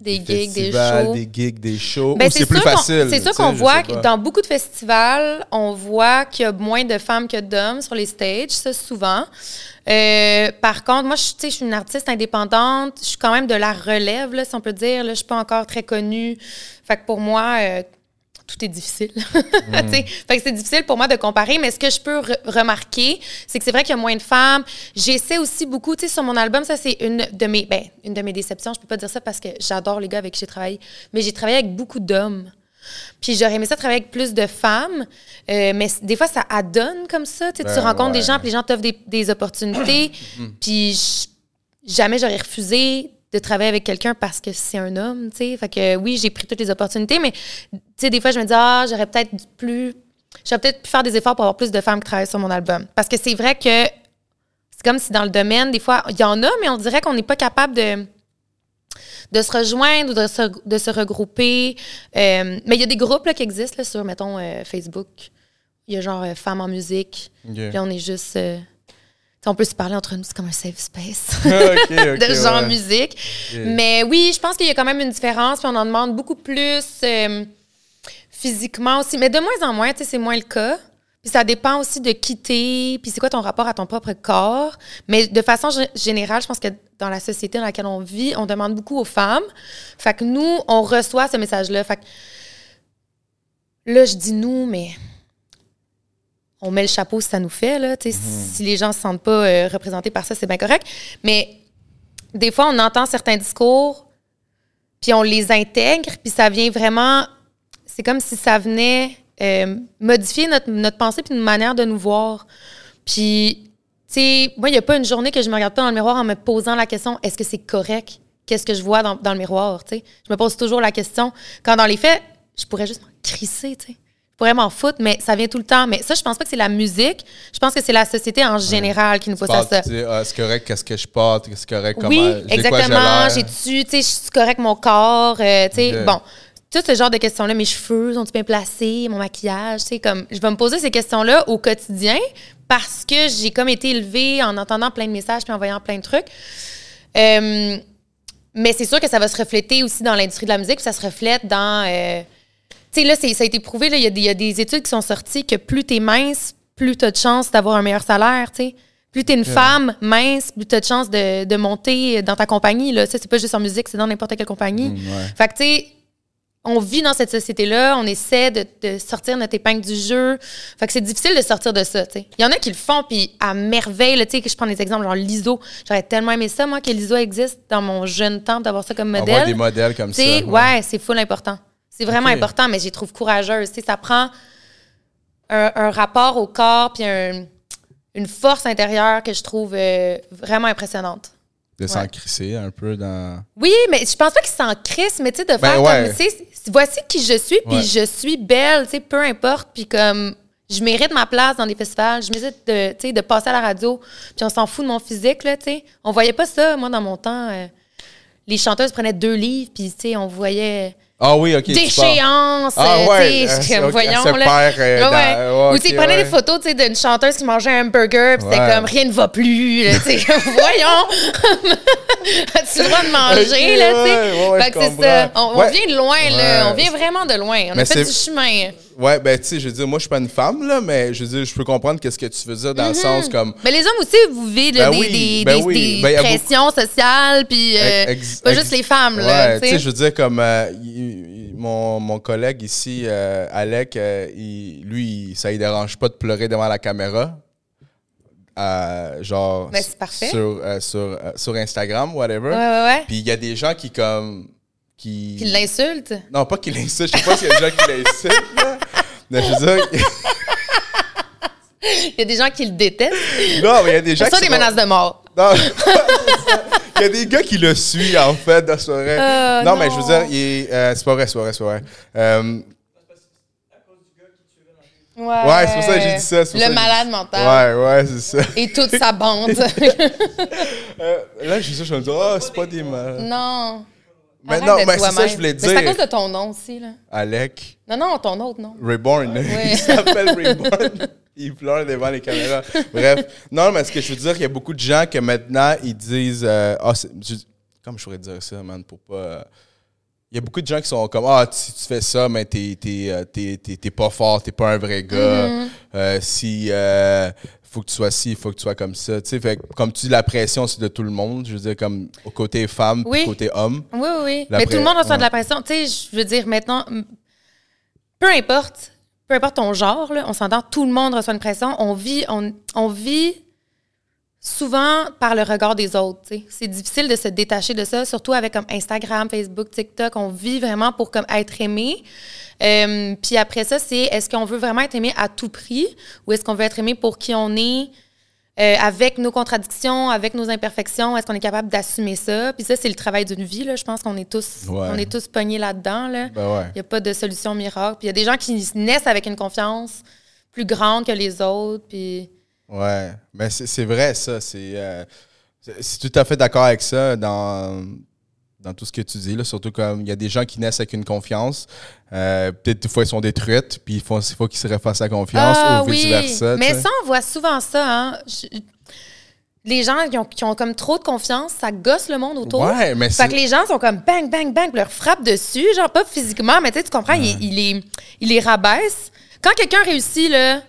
Des gigs, des festivals, shows. des gigs, des shows. Ben, c'est plus facile. C'est sûr qu'on voit que dans beaucoup de festivals, on voit qu'il y a moins de femmes que d'hommes sur les stages, ça souvent. Euh, par contre, moi, je, tu sais, je suis une artiste indépendante. Je suis quand même de la relève, là, si on peut dire. Là, je suis pas encore très connue. Fait que pour moi, euh, tout est difficile. Sais, Fait que c'est difficile pour moi de comparer, mais ce que je peux re- remarquer, c'est que c'est vrai qu'il y a moins de femmes. J'essaie aussi beaucoup, tu sais, sur mon album, ça c'est une de mes, ben, une de mes déceptions. Je peux pas dire ça parce que j'adore les gars avec qui j'ai travaillé, mais j'ai travaillé avec beaucoup d'hommes. Puis j'aurais aimé ça travailler avec plus de femmes, euh, mais des fois ça adonne comme ça. Tu Ben, rencontres des gens, puis les gens t'offrent des, des opportunités, puis jamais j'aurais refusé de travailler avec quelqu'un parce que c'est un homme, tu sais. Fait que oui, j'ai pris toutes les opportunités, mais tu sais, des fois, je me dis, ah, j'aurais peut-être plus. J'aurais peut-être pu faire des efforts pour avoir plus de femmes qui travaillent sur mon album. Parce que c'est vrai que c'est comme si dans le domaine, des fois, il y en a, mais on dirait qu'on n'est pas capable de de se rejoindre ou de se, de se regrouper. Euh, mais il y a des groupes là, qui existent là, sur, mettons, euh, Facebook. Il y a genre euh, Femmes en musique. Ok. Puis on est juste... on peut se parler entre nous, c'est comme un safe space de genre ouais. musique. Mais oui, je pense qu'il y a quand même une différence, puis on en demande beaucoup plus euh, physiquement aussi. Mais de moins en moins, tu sais, c'est moins le cas. Puis ça dépend aussi de quitter, puis c'est quoi ton rapport à ton propre corps. Mais de façon gé- générale, je pense que dans la société dans laquelle on vit, on demande beaucoup aux femmes. Fait que nous, on reçoit ce message-là. Fait que là, je dis nous, mais on met le chapeau si ça nous fait. Là, sais, Si les gens ne se sentent pas euh, représentés par ça, c'est bien correct. Mais des fois, on entend certains discours, puis on les intègre, puis ça vient vraiment. C'est comme si ça venait euh, modifier notre, notre pensée puis notre manière de nous voir. Puis, tu sais, moi, il n'y a pas une journée que je me regarde pas dans le miroir en me posant la question est-ce que c'est correct? Qu'est-ce que je vois dans, dans le miroir tu sais? Je me pose toujours la question. Quand dans les faits, je pourrais juste m'en crisser, tu sais. Pourrais m'en foutre, mais ça vient tout le temps. Mais ça, je pense pas que c'est la musique. Je pense que c'est la société en général qui nous pousse à ça. ah, c'est correct, qu'est-ce que je porte, c'est correct, comment. Oui, exactement. J'ai-tu, tu sais, je suis correct mon corps, euh, tu sais, bon. Tout ce genre de questions-là, mes cheveux sont-ils bien placés, mon maquillage, tu sais, comme, je vais me poser ces questions-là au quotidien parce que j'ai comme été élevée en entendant plein de messages puis en voyant plein de trucs. Euh, mais c'est sûr que ça va se refléter aussi dans l'industrie de la musique, puis ça se reflète dans. euh, tu sais, là, ça a été prouvé, il y, a des- il y a des études qui sont sorties que plus t'es mince, plus t'as de chances d'avoir un meilleur salaire, tu sais. Plus t'es une femme mince, plus t'as de chances de, de monter dans ta compagnie, là. Ça, c'est pas juste en musique, c'est dans n'importe quelle compagnie. Mm, ouais. Fait que, tu sais, on vit dans cette société-là, on essaie de, de sortir notre épingle du jeu. Fait que c'est difficile de sortir de ça, tu sais. Il y en a qui le font, puis à merveille, tu sais, que je prends des exemples, genre l'ISO. J'aurais tellement aimé ça, moi, que l'ISO existe dans mon jeune temps, d'avoir ça comme Avoir modèle. des modèles comme Tu ça. sais, ouais, c'est full important. C'est vraiment important, mais je les trouve sais, ça prend un, un rapport au corps puis un- une force intérieure que je trouve euh, vraiment impressionnante. De s'en crisser un peu dans. Oui, mais je pense pas qu'ils s'en crissent, mais tu sais, de Ben faire ouais. comme, voici qui je suis, puis Ouais. je suis belle, tu sais, peu importe, puis comme, je mérite ma place dans des festivals, je mérite de, tu sais, de passer à la radio, puis on s'en fout de mon physique, là, tu sais. On voyait pas ça, moi, dans mon temps. euh, les chanteuses prenaient deux livres, puis, tu sais, on voyait Ah oui, ok. déchéance, Ah euh, ouais, tu sais, euh, voyons, là. perd, euh, Ouais, ouais. Ou, tu sais, ouais. des photos, tu sais, d'une chanteuse qui mangeait un burger, puis c'était comme, rien ne va plus, tu sais, voyons! As-tu le droit de manger, là, tu sais? ouais, ouais, ouais, fait que c'est ça. On, on vient de loin, là. On vient vraiment de loin. On Mais a fait du chemin. Ouais, ben, tu sais, je veux dire, moi, je suis pas une femme, là, mais je veux dire, je peux comprendre qu'est-ce que tu veux dire dans le sens comme. Mais les hommes aussi, vous vivez Ben des, oui, des, ben des- oui. des Ben, y a pressions sociales, puis euh, pas juste les femmes, là, tu sais, je veux dire, comme euh, il- mon, mon collègue ici, euh, Alec, il- lui, il- ça ne dérange pas de pleurer devant la caméra. Euh, genre Ben, sur, euh, sur, euh, sur Instagram, whatever. Ouais, ouais, ouais. Puis il y a des gens qui comme qui Puis l'insulte. non pas qui l'insultent, je sais pas s'il y a des gens qui l'insultent. Mais je veux dire, Il y a des gens qui le détestent. non, mais il y a des gens C'est ça, qui des sont- menaces de mort. Non, il y a des gars qui le suivent, en fait, dans ce vrai. Euh, non, mais je veux dire, il est- c'est pas vrai, c'est pas vrai, c'est pas vrai. Ouais, c'est pour ça que j'ai dit ça. Le malade mental. Ouais, ouais, c'est ça. Et toute sa bande. Euh, là, j'ai ça, je me dis, oh, c'est pas des malades. non. Mais Arrête non, mais c'est ça que je voulais Mais C'est à dire. cause de ton nom aussi, là. Alec, Non, non, ton autre nom. Reborn. il s'appelle Reborn. il pleure devant les caméras. Bref. Non, mais ce que je veux dire, il y a beaucoup de gens que maintenant, ils disent. euh, Ah, c'est- je- comment je pourrais dire ça, man, pour pas. Il y a beaucoup de gens qui sont comme Ah, si tu fais ça, mais t'es, t'es, euh, t'es, t'es- t'es pas fort, t'es pas un vrai gars. Mm-hmm. Euh, si. euh, faut que tu sois ci, il faut que tu sois comme ça. Tu sais, fait comme tu dis, la pression, c'est de tout le monde. Je veux dire, comme au côté femme, Oui. côté homme. Oui, oui, oui. Mais tout le monde reçoit ouais. de la pression. Tu sais, je veux dire, maintenant, peu importe, peu importe ton genre, là, on s'entend, tout le monde reçoit une pression. On vit, on, on vit souvent par le regard des autres. C'est difficile de se détacher de ça, surtout avec comme Instagram, Facebook, TikTok. On vit vraiment pour comme être aimé. Euh, puis après ça, c'est est-ce qu'on veut vraiment être aimé à tout prix ou est-ce qu'on veut être aimé pour qui on est? euh, avec nos contradictions, avec nos imperfections, est-ce qu'on est capable d'assumer ça? Puis ça, c'est le travail d'une vie. Là. Je pense qu'on est tous, Ouais. on est tous pognés là-dedans. Là. Ben ouais. Il n'y a pas de solution miracle. Puis il y a des gens qui naissent avec une confiance plus grande que les autres. Puis Ouais, mais c'est vrai, ça. C'est euh, tout à fait d'accord avec ça dans, dans tout ce que tu dis. Là, surtout comme il y a des gens qui naissent avec une confiance. euh, Peut-être des fois, ils sont détruites, puis il faut, il faut qu'ils se refassent la confiance Ah ou vice-versa. Mais tu sais. ça, on voit souvent ça. Hein? Je- Les gens qui ont, qui ont comme trop de confiance, ça gosse le monde autour. Ouais, mais Fait que les gens sont comme bang, bang, bang, leur frappe dessus, genre pas physiquement, mais tu comprends, il, il les, il les rabaisse. Quand quelqu'un réussit, là,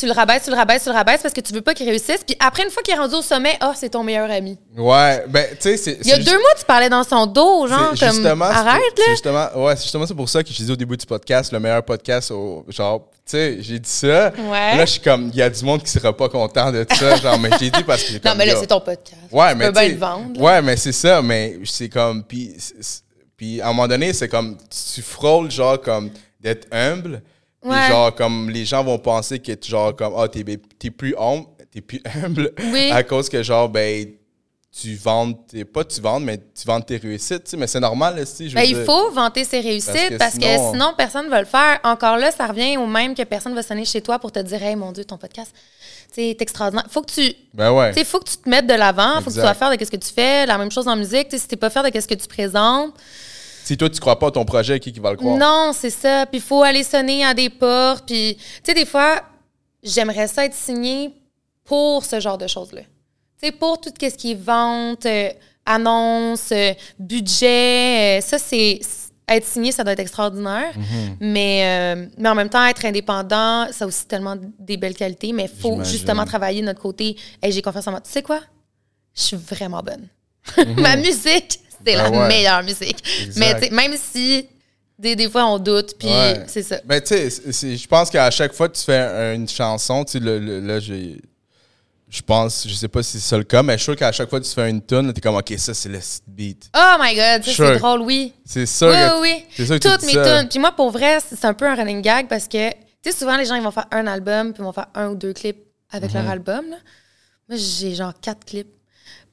tu le rabaisses, tu le rabaisses, tu le rabaisses parce que tu veux pas qu'il réussisse. Puis après, une fois qu'il est rendu au sommet, oh, c'est ton meilleur ami. Ouais, ben, tu sais, c'est. Il y a deux mois, tu parlais dans son dos, genre, comme. justement, Arrête, là. Justement, ouais, c'est justement c'est pour ça que je disais au début du podcast, le meilleur podcast au genre, tu sais, j'ai dit ça. Ouais. Là, je suis comme, il y a du monde qui sera pas content de ça, genre, mais j'ai dit parce que j'ai Non, comme, mais là, c'est ton podcast. Ouais, tu mais peux bien le vendre. là. Ouais, mais c'est ça, mais c'est comme, puis, puis à un moment donné, c'est comme, tu frôles genre comme d'être humble. Ouais. genre comme les gens vont penser que tu genre comme ah t'es t'es plus humble, t'es plus humble Oui. à cause que genre ben tu vends t'es pas tu vends mais tu vends tes réussites, tu sais, mais c'est normal là, si je Ben, il faut vanter ses réussites parce Parce que, que sinon, sinon- personne ne va le faire. Encore là, ça revient au même que personne va sonner chez toi pour te dire Hey, mon Dieu, ton podcast, tu sais, est extraordinaire. Faut que tu. Ben ouais. Faut que tu te mettes de l'avant, faut que tu sois fier de ce que tu fais. La même chose en musique. Tu sais, si t'es pas fier de ce que tu présentes, Si toi tu crois pas à ton projet, qui qui va le croire? Non, c'est ça. Puis il faut aller sonner à des portes. Puis, tu sais, des fois, j'aimerais ça être signé pour ce genre de choses-là. Tu sais, pour tout ce qui est vente, euh, annonce, euh, budget. euh, ça, c'est. Être signé, ça doit être extraordinaire. Mhm. mais, euh, mais en même temps, être indépendant, ça a aussi tellement des belles qualités. Mais il faut justement travailler de notre côté. Hey, j'ai confiance en moi. Tu sais quoi? Je suis vraiment bonne. Mhm. Ma musique, c'est la ouais. meilleure musique. Exact. Mais même si des, des fois on doute, puis Ouais. c'est ça. Ben, tu sais, je pense qu'à chaque fois que tu fais un- une chanson, tu sais, le- le- là, j'ai. Je pense, je sais pas si c'est ça le cas, mais je suis sûr qu'à chaque fois que tu fais une tune, t'es comme, OK, ça, c'est le beat. Oh my God, ça c'est drôle, oui. C'est ça. Oui, que- oui, oui. Que Toutes mes tunes. Puis moi, pour vrai, c'est un peu un running gag parce que, tu sais, souvent, les gens, ils vont faire un album, puis ils vont faire un ou deux clips avec Mhm. leur album. là. Moi, j'ai genre quatre clips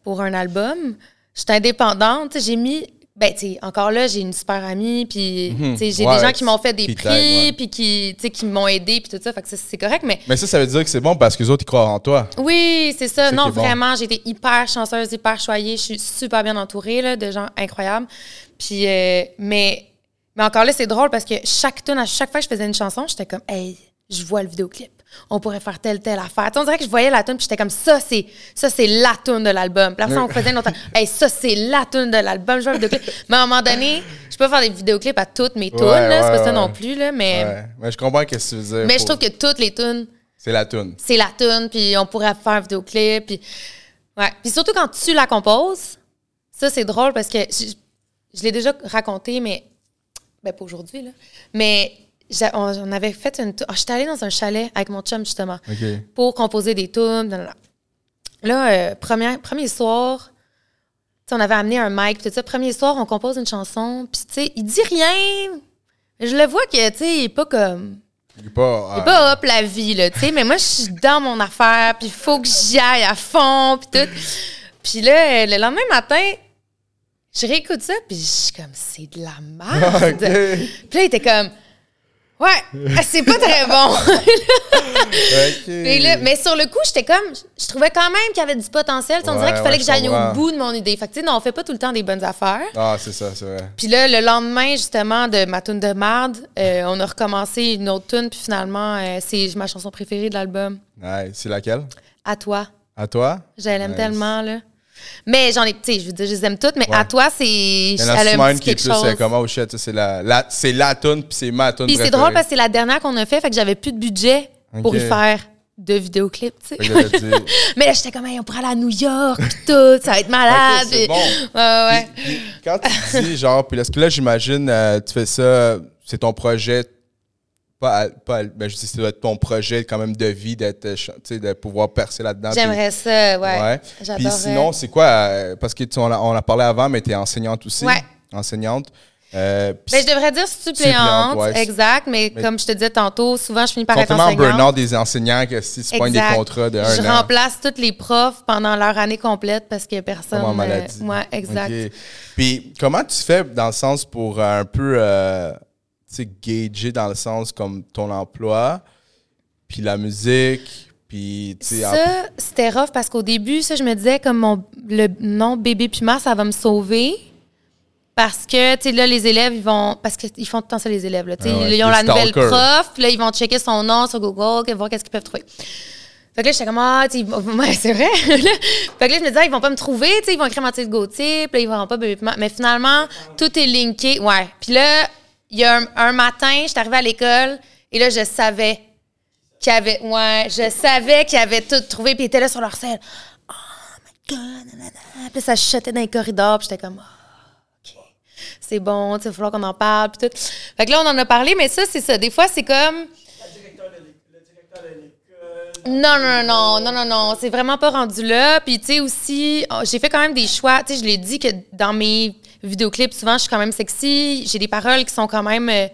pour un album. Je suis indépendante. J'ai mis. Ben, tu sais, encore là, j'ai une super amie, puis, tu sais, j'ai Ouais, des gens qui m'ont fait des prix, puis qui, tu sais, qui m'ont aidé, puis tout ça. Fait que ça, c'est correct, mais Mais ça, ça veut dire que c'est bon parce que les autres, ils croient en toi. oui, c'est ça. Non, est bon. vraiment, j'ai été hyper chanceuse, hyper choyée. Je suis super bien entourée là, de gens incroyables. Puis, euh, mais, mais encore là, c'est drôle parce que chaque tune, à chaque fois que je faisais une chanson, j'étais comme, hey, je vois le vidéoclip. On pourrait faire telle, telle affaire. Tu sais, on dirait que je voyais la tune, puis j'étais comme, ça, c'est ça c'est la tune de l'album. Puis après, on faisait une autre. Hey, ça, c'est la tune de l'album. Je vidéoclip. Mais à un moment donné, je peux faire des vidéoclips à toutes mes tunes, Ouais, là. C'est pas ça non plus, là. Mais. Mais je comprends ce que tu veux dire. mais je trouve que toutes les tunes, C'est la tune. c'est la tune puis on pourrait faire un vidéoclip puis ouais puis surtout quand tu la composes ça c'est drôle parce que je, je l'ai déjà raconté mais ben pas aujourd'hui là mais on, on avait fait une ah, j'étais allée dans un chalet avec mon chum justement pour composer des tunes là euh, premier premier soir on avait amené un mic tout ça premier soir on compose une chanson puis tu sais il dit rien je le vois que tu sais il est pas comme Il est pas. c'est euh, pas hop la vie, là, tu sais, mais moi, je suis dans mon affaire, puis il faut que j'y aille à fond, puis tout. Puis là, le lendemain matin, je réécoute ça, puis je suis comme, c'est de la merde. OK. Puis là, il était comme, ouais, c'est pas très bon. Là, mais sur le coup, j'étais comme, je trouvais quand même qu'il y avait du potentiel. On dirait qu'il fallait ouais, que j'aille au bout de mon idée. Fait que, tu sais, non, on fait pas tout le temps des bonnes affaires. Ah, c'est ça, c'est vrai. Puis là, le lendemain, justement, de ma tune de marde, euh, on a recommencé une autre tune, puis finalement, euh, c'est ma chanson préférée de l'album. Ouais, c'est laquelle? À toi. À toi? Je l'aime Nice. tellement, là. Mais j'en ai, tu sais, je veux dire, je les aime toutes, mais Ouais. à toi, c'est. Elle a un petit qui est plus chose. euh, comme, oh shit, c'est la, la, c'est la tune, puis c'est ma tune Puis c'est drôle parce que c'est la dernière qu'on a fait, fait que j'avais plus de budget pour y faire de vidéoclips, tu sais. Mais là, j'étais comme, Hey, on pourrait aller à New York, puis tout, ça va être malade. C'est bon. Ouais, ouais. Puis- puis quand tu dis, genre, puis là, là, j'imagine, euh, tu fais ça, c'est ton projet, pas, pas ben, je dis, ça doit être ton projet quand même de vie, d'être, euh, sais, de pouvoir percer là-dedans. J'aimerais ça, ouais. Ouais. Puis sinon, c'est quoi, euh, parce que tu, on, a, on a parlé avant, mais tu es enseignante aussi. Ouais. Enseignante. Euh, Ben, je devrais dire suppléante, Suppléante, ouais. exact, mais, Mais- comme je te disais tantôt, souvent je finis par être enseignante. burn-out des enseignants que si tu des contrats de un Je an. remplace tous les profs pendant leur année complète parce qu'il n'y a personne. Comme en euh, maladie. ouais, exact. Ok. Puis comment tu fais dans le sens pour euh, un peu gager dans le sens comme ton emploi, puis la musique, puis Ça, c'était rough parce qu'au début, ça, je me disais comme mon, le nom bébé Puma, ça va me sauver. Parce que, tu sais, là, les élèves, ils vont. Parce qu'ils font tout le temps ça, les élèves. Là, Ah ouais, ils ont la nouvelle prof, puis là, ils vont checker son nom sur Google, voir qu'est-ce qu'ils peuvent trouver. Fait que là, j'étais comme, ah, tu vont- ouais, c'est vrai. fait que là, je me disais, ils vont pas me trouver, tu sais, ils vont écrire Mathilde Gauthier, puis là, ils verront pas bébé Puma. Mais finalement, tout est linké. Ouais. Puis là, il y a un, matin, j'étais arrivée à l'école, et là, je savais qui avait, ouais, je savais qu'ils avaient tout trouvé, puis ils étaient là sur leur scène. Oh my God, nanana. Puis ça chuchotait dans les corridors, puis j'étais comme, Ah, OK, c'est bon, il va falloir qu'on en parle, puis tout. Fait que là, on en a parlé, mais ça, c'est ça. Des fois, c'est comme. Non, non, non, non, non, non, c'est vraiment pas rendu là. Puis, tu sais, aussi, oh, j'ai fait quand même des choix. Tu sais, je l'ai dit que dans mes vidéoclips, souvent, je suis quand même sexy. J'ai des paroles qui sont quand même. Euh,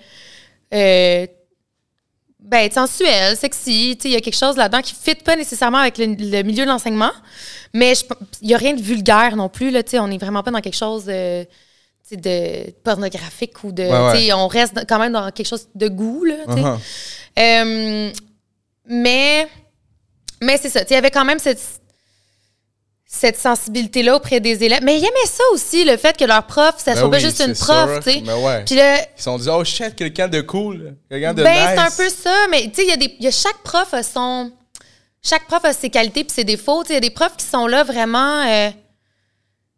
euh, ben, sensuelles, sexy. Il y a quelque chose là-dedans qui ne fit pas nécessairement avec le, le milieu de l'enseignement. Mais il n'y a rien de vulgaire non plus. Là, on n'est vraiment pas dans quelque chose sais, de pornographique ou de. Ouais, ouais. On reste quand même dans quelque chose de goût. Là. Uh-huh. Euh, mais mais c'est ça. Il y avait quand même cette, cette sensibilité-là auprès des élèves. Mais ils aimaient ça aussi, le fait que leur prof, ça Ben soit pas juste une prof. tu sais. Ben ouais. Puis Ils se sont dit, oh shit, quelqu'un de cool, quelqu'un de ben, nice. c'est un peu ça. Mais tu sais, il y a des. y a chaque prof a son. Chaque prof a ses qualités puis ses défauts. Tu sais, Il y a des profs qui sont là vraiment. euh,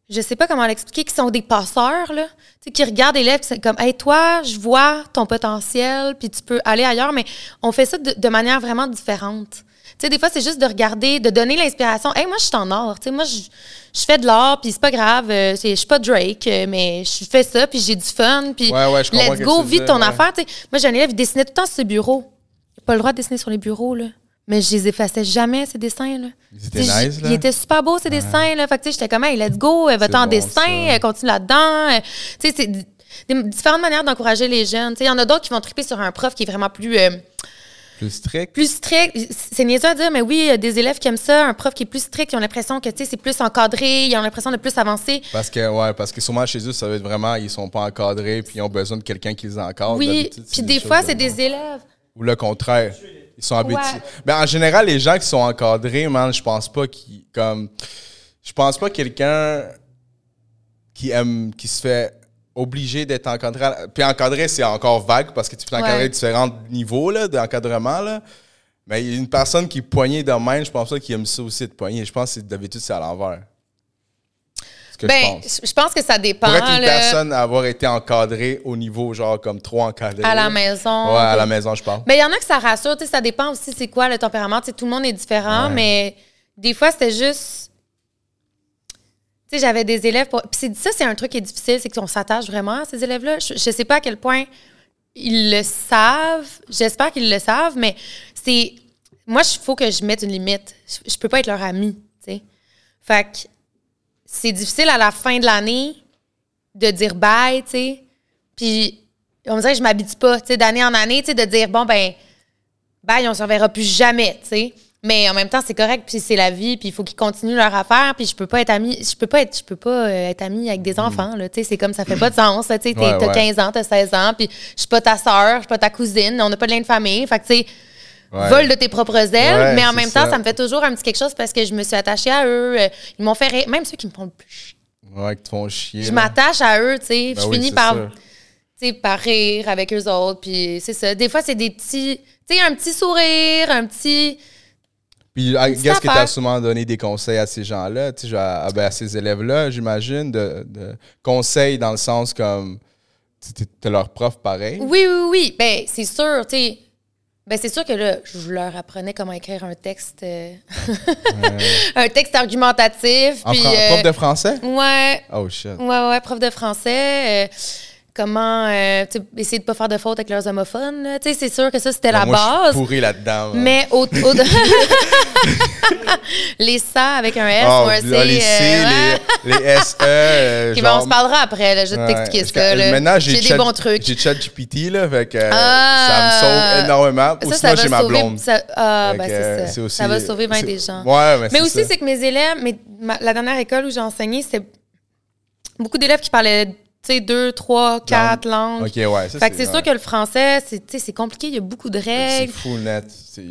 je sais pas comment l'expliquer, qui sont des passeurs, là. Tu sais, qui regardent l'élève, c'est comme, hey, toi, je vois ton potentiel, puis tu peux aller ailleurs, mais on fait ça de, de manière vraiment différente. Tu sais, des fois, c'est juste de regarder, de donner l'inspiration. Hey, moi, je suis en art. Tu sais, moi, je, je fais de l'art, puis c'est pas grave. euh, je suis pas Drake, euh, mais je fais ça, puis j'ai du fun, puis Ouais, ouais, je comprends let's go, vis ton ouais. affaire. Tu sais, moi, j'ai un élève, il dessinait tout le temps sur ses bureaux. Il a pas le droit de dessiner sur les bureaux, là. Mais je les effaçais jamais, ces dessins, là. Ils étaient nice, là. Ils étaient super beaux, ces dessins, là. Fait que, j'étais comme, hey, let's go, euh, va-t'en en bon, dessin, ça. continue là-dedans. Tu sais, c'est des différentes manières d'encourager les jeunes. Tu sais, il y en a d'autres qui vont triper sur un prof qui est vraiment plus, euh, Plus strict. plus strict. C'est niaiseux à dire, mais oui, il y a des élèves qui aiment ça. Un prof qui est plus strict, ils ont l'impression que, tu sais, c'est plus encadré, ils ont l'impression de plus avancer. Parce que, ouais, parce que souvent chez eux, ça va être vraiment, ils sont pas encadrés, puis ils ont besoin de quelqu'un qui les encadre. Oui, puis des des fois, c'est de des élèves. Ou le contraire. Ils sont habitués. Ouais. Ben, en général, les gens qui sont encadrés, man, je pense pas qu'ils. Comme. Je pense pas quelqu'un qui aime. qui se fait obligé d'être encadré. à- Puis encadré, c'est encore vague parce que tu peux encadrer Ouais. différents niveaux là, d'encadrement. Là. Mais une personne qui poignée de même, je pense pas qu'il aime ça aussi de poigner. Je pense que d'habitude, c'est à l'envers. Que je Ben, pense. je pense que ça dépend. Pour être une personne à avoir été encadrée au niveau, genre, comme trop encadré. à la maison. Ouais, à la maison, je parle. Mais il y en a que ça rassure, tu sais, ça dépend aussi c'est quoi le tempérament, tu sais, tout le monde est différent, Ouais. mais des fois c'était juste j'avais des élèves pour... puis ça c'est un truc qui est difficile, c'est qu'on s'attache vraiment à ces élèves-là. Je, je sais pas à quel point ils le savent, j'espère qu'ils le savent, mais c'est moi il faut que je mette une limite. Je, je peux pas être leur ami, tu sais. Fait que c'est difficile à la fin de l'année de dire bye, tu sais. Puis on dirait que je m'habitue pas, tu sais, d'année en année, tu sais, de dire bon ben bye, on se reverra plus jamais, tu sais. Mais en même temps, c'est correct, puis c'est la vie, puis il faut qu'ils continuent leur affaire, puis je peux pas être amie, je peux pas être, je peux pas euh, être amie avec des enfants, là, tu sais, c'est comme ça fait pas de sens, tu sais, Ouais, t'as ouais. 15 ans, t'as 16 ans, puis je suis pas ta sœur, je suis pas ta cousine, on n'a pas de lien de famille, fait que tu sais, Ouais. vol de tes propres ailes, Ouais, mais en même temps, ça me fait toujours un petit quelque chose parce que je me suis attachée à eux, euh, ils m'ont fait rire, même ceux qui me font le plus. Ouais, qui te font chier. Je m'attache à eux, tu sais. Ben je oui, finis par, par rire avec eux autres. Puis c'est ça. Des fois, c'est des petits. Tu sais, un petit sourire, un petit. Puis, guess que tu as souvent donné des conseils à ces gens-là, à, ben, à ces élèves-là, j'imagine, de, de conseils dans le sens comme. Tu es leur prof pareil. Oui, oui, oui. Ben, c'est sûr, tu sais. Ben, c'est sûr que là, je leur apprenais comment écrire un texte. euh, un texte argumentatif. En puis, euh, prof de français? Ouais, Oh shit. Ouais, ouais, prof de français. euh, comment euh, essayer de pas faire de fautes avec leurs homophones. là. Tu sais, c'est sûr que ça, c'était la Ben, je base. suis pourri là-dedans. Mais au, au- les ça avec un S Oh, ou un C. les C, euh, les, les SE. euh, ben, genre- on se parlera après, là, je vais Ouais, t'expliquer ça. là. Maintenant, j'ai des bons trucs. J'ai chat GPT, là, fait que euh, Ah. ça me sauve énormément. Ou Ça, sinon, ça va j'ai ma blonde. ça- ah, ben c'est euh, ça. c'est aussi- ça va sauver bien c'est- des gens. Ouais, mais, Mais c'est aussi, ça. c'est que mes élèves, mes- ma- la dernière école où j'ai enseigné, c'était beaucoup d'élèves qui parlaient, sais, deux, trois, quatre langues. Ok, ouais. ça, Fait que c'est sûr que le français, c'est c'est compliqué, il y a beaucoup de C'est règles. fou net. C'est-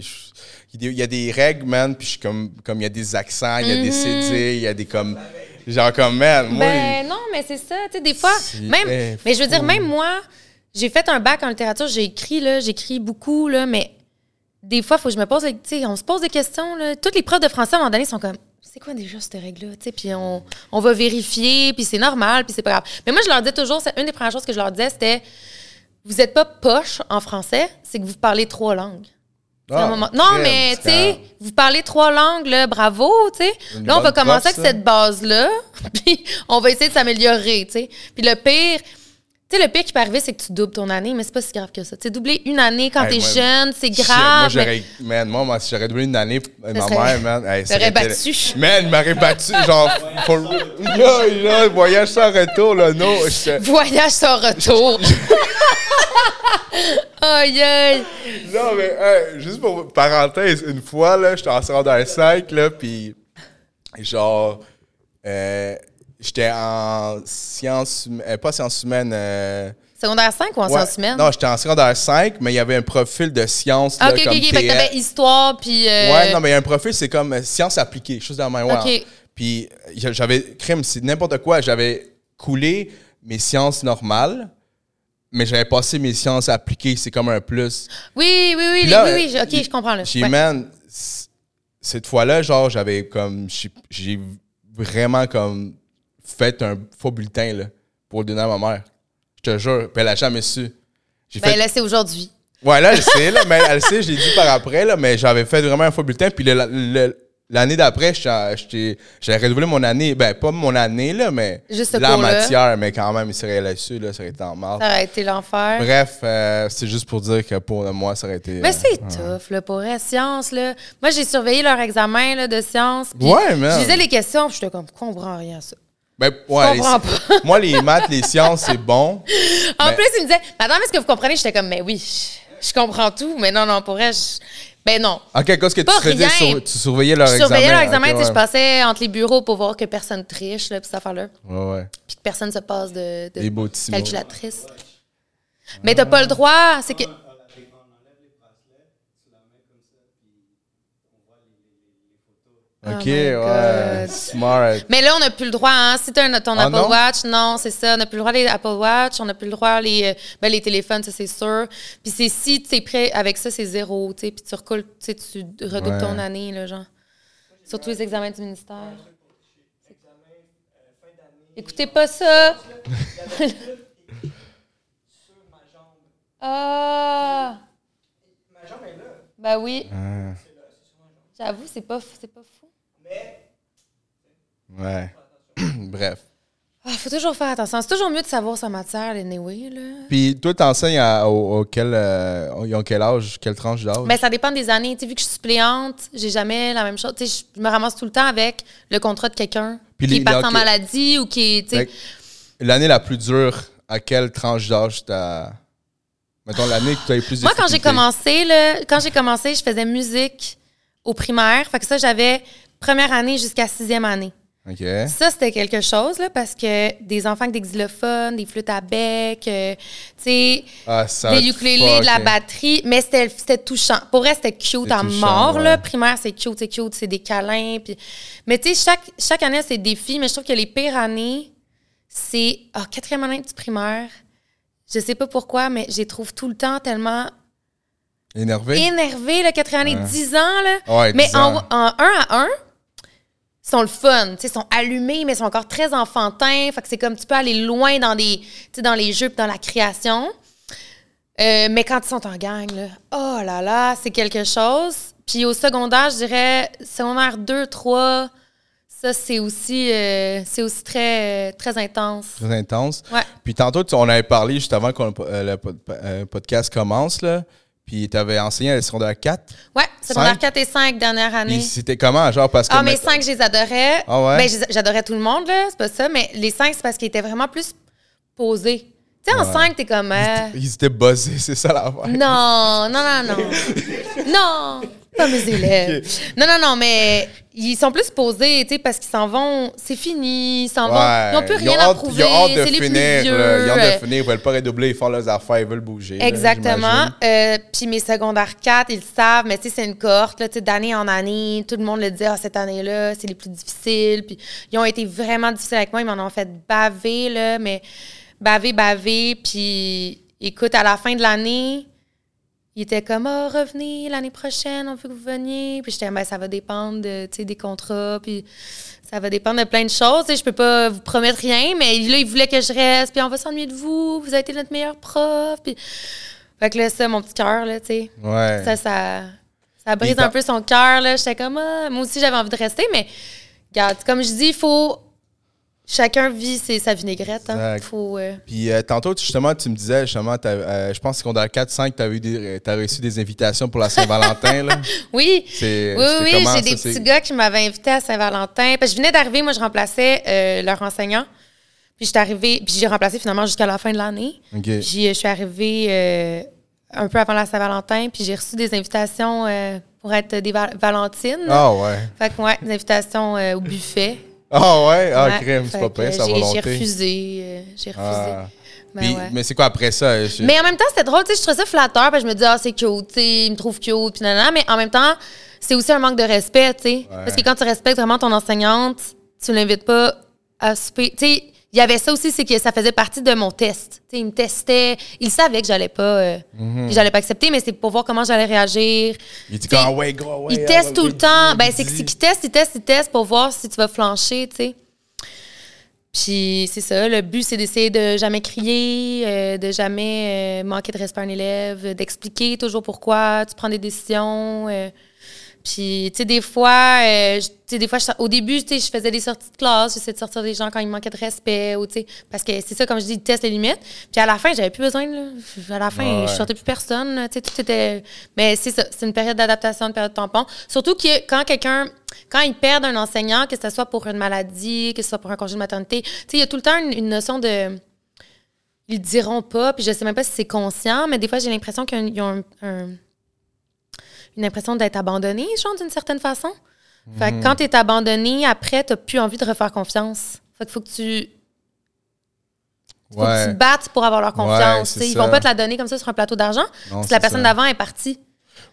Il y a des règles, man, puis je suis comme, comme il y a des accents, il y a des Mhm. CD, il y a des comme. Genre comme, man, moi. Ben non, mais c'est ça. Tu sais, des fois, C'est même. Mais je veux dire, même moi, j'ai fait un bac en littérature, j'ai écrit, là, j'écris beaucoup, là, mais des fois, il faut que je me pose, tu sais, on se pose des questions, là. Toutes les profs de français, à un moment donné, sont comme, c'est quoi déjà cette règle-là, tu sais, puis on, on va vérifier, puis c'est normal, puis c'est pas grave. Mais moi, je leur disais toujours, c'est une des premières choses que je leur disais, c'était, vous êtes pas poche en français, c'est que vous parlez trois langues. Ah, Non, crème, mais, tu sais, vous parlez trois langues, là, bravo, tu sais. Là, on va commencer prof, avec ça. cette base-là, puis on va essayer de s'améliorer, tu sais. Puis le pire, tu sais, le pire qui peut arriver, c'est que tu doubles ton année, mais c'est pas si grave que ça. Tu sais, doubler une année quand Hey, t'es jeune, c'est grave. Moi, mais- j'aurais, man, moi, moi, si j'aurais doublé une année, ma serait- mère, man, hey, T'aurais battu. Man, m'aurait battu, genre, for, voyage sans retour, là, non, Voyage sans retour. aïe, aïe. Non, mais hey, juste pour parenthèse, une fois, là, j'étais en secondaire 5, là, puis genre, euh, j'étais en sciences, hum- euh, pas sciences humaines. euh, Secondaire 5 ou en ouais, sciences humaines? Non, j'étais en secondaire 5, mais il y avait un profil de sciences, là, ok, ok, comme ok. Fait que t'avais histoire, puis. euh, Ouais, non, mais il y a un profil, c'est comme sciences appliquées, chose dans ma Ok. Puis j'avais, crime, c'est n'importe quoi, j'avais coulé mes sciences normales, mais j'avais passé mes sciences appliquées, c'est comme un plus. Oui, oui, oui, les- là, oui, oui, ok, je comprends. Là. J'ai, Ouais. man, cette fois-là, genre, j'avais comme. J'ai vraiment comme fait un faux bulletin, là, pour le donner à ma mère. Je te jure. Puis elle a jamais su. J'ai Ben fait. là, c'est aujourd'hui. Ouais, là, elle sait, là, mais elle sait, je l'ai dit par après, là, mais j'avais fait vraiment un faux bulletin. Puis le- le- l'année d'après, j'avais renouvelé mon année. Ben, pas mon année, là, mais. Juste là, cours-là. matière, mais quand même, il serait là-dessus, là, ça aurait été en marre. Ça aurait été l'enfer. Bref, euh, c'est juste pour dire que pour moi, ça aurait été. Mais euh, c'est tough, là, pour vrai, science, là. Moi, j'ai surveillé leur examen là, de science. puis Ouais, man. Je lisais les questions, puis j'étais comme, je comprends rien à ça. Ben, ouais, les- moi, les maths, les sciences, c'est bon. En Mais- plus, ils me disaient, Madame, est-ce que vous comprenez? J'étais comme, mais oui, je, comprends tout. Mais non, non, pour vrai, je- ben non. Ok, qu'est-ce que tu faisais? rien. sur- tu surveillais leur Je examen? surveillais leur examen, tu sais, je passais entre les bureaux pour voir que personne triche, là, puis cette affaire-là. Ouais, ouais. Puis que personne se passe de, de Les beaux petits mots. calculatrice. Mais t'as pas le droit, c'est que. Ok, Oh my ouais. Smart. Mais là, on n'a plus le droit, hein. Si t'as un- ton Ah Apple non? Watch, non, c'est ça. On n'a plus le droit les Apple Watch, on n'a plus le droit les, euh, ben, les téléphones, ça, c'est sûr. Puis c'est si tu es prêt avec ça, c'est zéro, tu sais. Puis tu recoules, tu sais, tu redoubles Ouais. ton année, là, genre. Surtout les examens du ministère. Écoutez pas ça. ah! Ben oui. Ah, J'avoue, c'est pas, c'est pas fou. Ouais. Bref. Ah, faut toujours faire attention. C'est toujours mieux de savoir sa matière, anyway, là. Puis toi, t'enseignes à, au, au quel, euh, ils ont quel âge, quelle tranche d'âge? Ben, ça dépend des années. Tu sais, vu que je suis suppléante, j'ai jamais la même chose. Tu sais, je me ramasse tout le temps avec le contrat de quelqu'un qui les- ok. en maladie ou qui est, L'année la plus dure, à quelle tranche d'âge t'as. Mettons l'année que tu as eu plus de Moi, quand j'ai commencé, là, quand j'ai commencé, je faisais musique au primaire. Fait que ça, j'avais première année jusqu'à sixième année. Ça, c'était quelque chose, là, parce que des enfants avec des xylophones, des flûtes à bec, euh, tu sais, Ah, des ukulélés, de la batterie. Mais c'était touchant. Pour vrai, c'était cute à touchant, mort, là. ouais. Primaire, c'est cute, c'est cute, c'est des câlins. Puis... Mais tu sais, chaque, chaque année a ses défis, mais je trouve que les pires années, c'est... Ah, quatrième année du primaire, je sais pas pourquoi, mais je les trouve tout le temps tellement Énervé? énervés, la quatrième année, Ouais. 10 ans, là. Ouais, mais 10 en, ans. en un à un, sont le fun. tu sont allumés, mais ils sont encore très enfantins. Fait que c'est comme tu peux aller loin dans, des, tu sais, dans les jeux dans la création. Euh, mais quand ils sont en gang, là, oh là là, c'est quelque chose. Puis au secondaire, je dirais secondaire 2, 3, ça, c'est aussi, euh, c'est aussi très, euh, très intense. Très intense. Ouais. Puis tantôt, on avait parlé juste avant que le pod- podcast commence, là. Puis tu avais enseigné à la secondaire 4. Ouais, secondaire Cinq? 4 et 5, dernière année. Puis c'était comment, genre, parce que. Ah, mettons- cinq, je les adorais. Ah ouais? Ben, j'adorais tout le monde, là, c'est pas ça, mais les cinq, c'est parce qu'ils étaient vraiment plus posés. Tu sais, en Ouais. cinq, t'es comme. euh, Ils étaient buzzés, c'est ça l'affaire. non, non, non, non. non, pas mes élèves. Non, non, non, mais ils sont plus posés, tu sais, parce qu'ils s'en vont. C'est fini, ils s'en vont. Ils n'ont plus Ils rien à prouver. Ils ont hâte de C'est les plus finir, vieux. Ils ont hâte de finir, ils veulent pas redoubler, ils font leurs affaires, ils veulent bouger. Exactement. Euh, Puis mes secondaires 4, ils le savent, mais tu sais, c'est une cohorte, tu sais, d'année en année. Tout le monde le dit, ah, cette année-là, c'est les plus difficiles. Puis ils ont été vraiment difficiles avec moi. Ils m'en ont fait baver, là, mais baver, baver. Puis écoute, à la fin de l'année, ils étaient comme, oh, revenez l'année prochaine, on veut que vous veniez. Puis j'étais, ben, ça va dépendre de, des contrats. Puis ça va dépendre de plein de choses. Je peux pas vous promettre rien, mais là, ils voulaient que je reste. Puis on va s'ennuyer de vous. Vous avez été notre meilleur prof. Puis... Fait que là, ça, mon petit cœur, là, tu sais. Ouais. Ça, ça. Ça brise un peu son cœur, là. J'étais comme, ah, moi aussi, j'avais envie de rester, mais regarde, comme je dis, il faut. Chacun vit ses- sa vinaigrette. Hein. Faut, euh, Puis euh, tantôt, justement, tu me disais, justement, euh, je pense qu'on dans 4-5, tu as, reçu des invitations pour la Saint-Valentin. Oui. Oui, oui, j'ai des petits gars qui m'avaient invité à Saint-Valentin. Parce que je venais d'arriver, moi, je remplaçais leur enseignant. Puis j'étais arrivée, puis j'ai remplacé finalement jusqu'à la fin de l'année. OK. Puis je suis arrivée un peu avant la Saint-Valentin, puis j'ai reçu des invitations pour être des val- Valentines. Ah ouais. Fait que, ouais, des invitations au buffet. Ah ouais? Ah, Ouais, crème, c'est pas pire, à j'ai- volonté. J'ai refusé. euh, j'ai refusé. Ah. Ben Puis- ouais. Mais c'est quoi après ça? Je- Mais en même temps, c'était drôle, tu sais, je trouvais ça flatteur, parce que je me disais, ah, c'est cute, tu sais, il me trouve cute, puis nanana, mais en même temps, c'est aussi un manque de respect, tu sais. Parce que quand tu respectes vraiment ton enseignante, tu l'invites pas à souper. Tu sais, il y avait ça aussi, c'est que ça faisait partie de mon test. Tu sais, il me testait, il savait que j'allais pas, euh, Mhm. j'allais pas accepter, mais c'est pour voir comment j'allais réagir. Il dit T'sais, ah ouais, go, ouais. il ah teste tout le temps. Ben, c'est c'est qu'il teste, il teste, il teste pour voir si tu vas flancher, tu sais. Puis c'est ça, le but, c'est d'essayer de jamais crier, euh, de jamais euh, manquer de respect à un élève, d'expliquer toujours pourquoi tu prends des décisions. Puis, tu sais, des fois, euh, je- tu sais, des fois, je- au début, tu sais, je faisais des sorties de classe, j'essayais de sortir des gens quand ils me manquaient de respect, ou tu sais, parce que c'est ça, comme je dis, ils testent les limites. Puis à la fin, j'avais plus besoin, là. À la fin, Ouais. je sortais plus personne, tu sais, tout était... Mais c'est ça, c'est une période d'adaptation, une période de tampon. Surtout que quand quelqu'un, quand ils perdent un enseignant, que ce soit pour une maladie, que ce soit pour un congé de maternité, tu sais, il y a tout le temps une, une notion de... Ils le diront pas, puis je sais même pas si c'est conscient, mais des fois, j'ai l'impression qu'ils ont un- un- une impression d'être abandonné, genre, d'une certaine façon. Fait que quand t'es abandonné, après, t'as plus envie de refaire confiance. Fait qu'il faut que tu... Faut que tu te battes pour avoir leur confiance. ils vont pas te la donner comme ça sur un plateau d'argent. Si la personne d'avant est partie.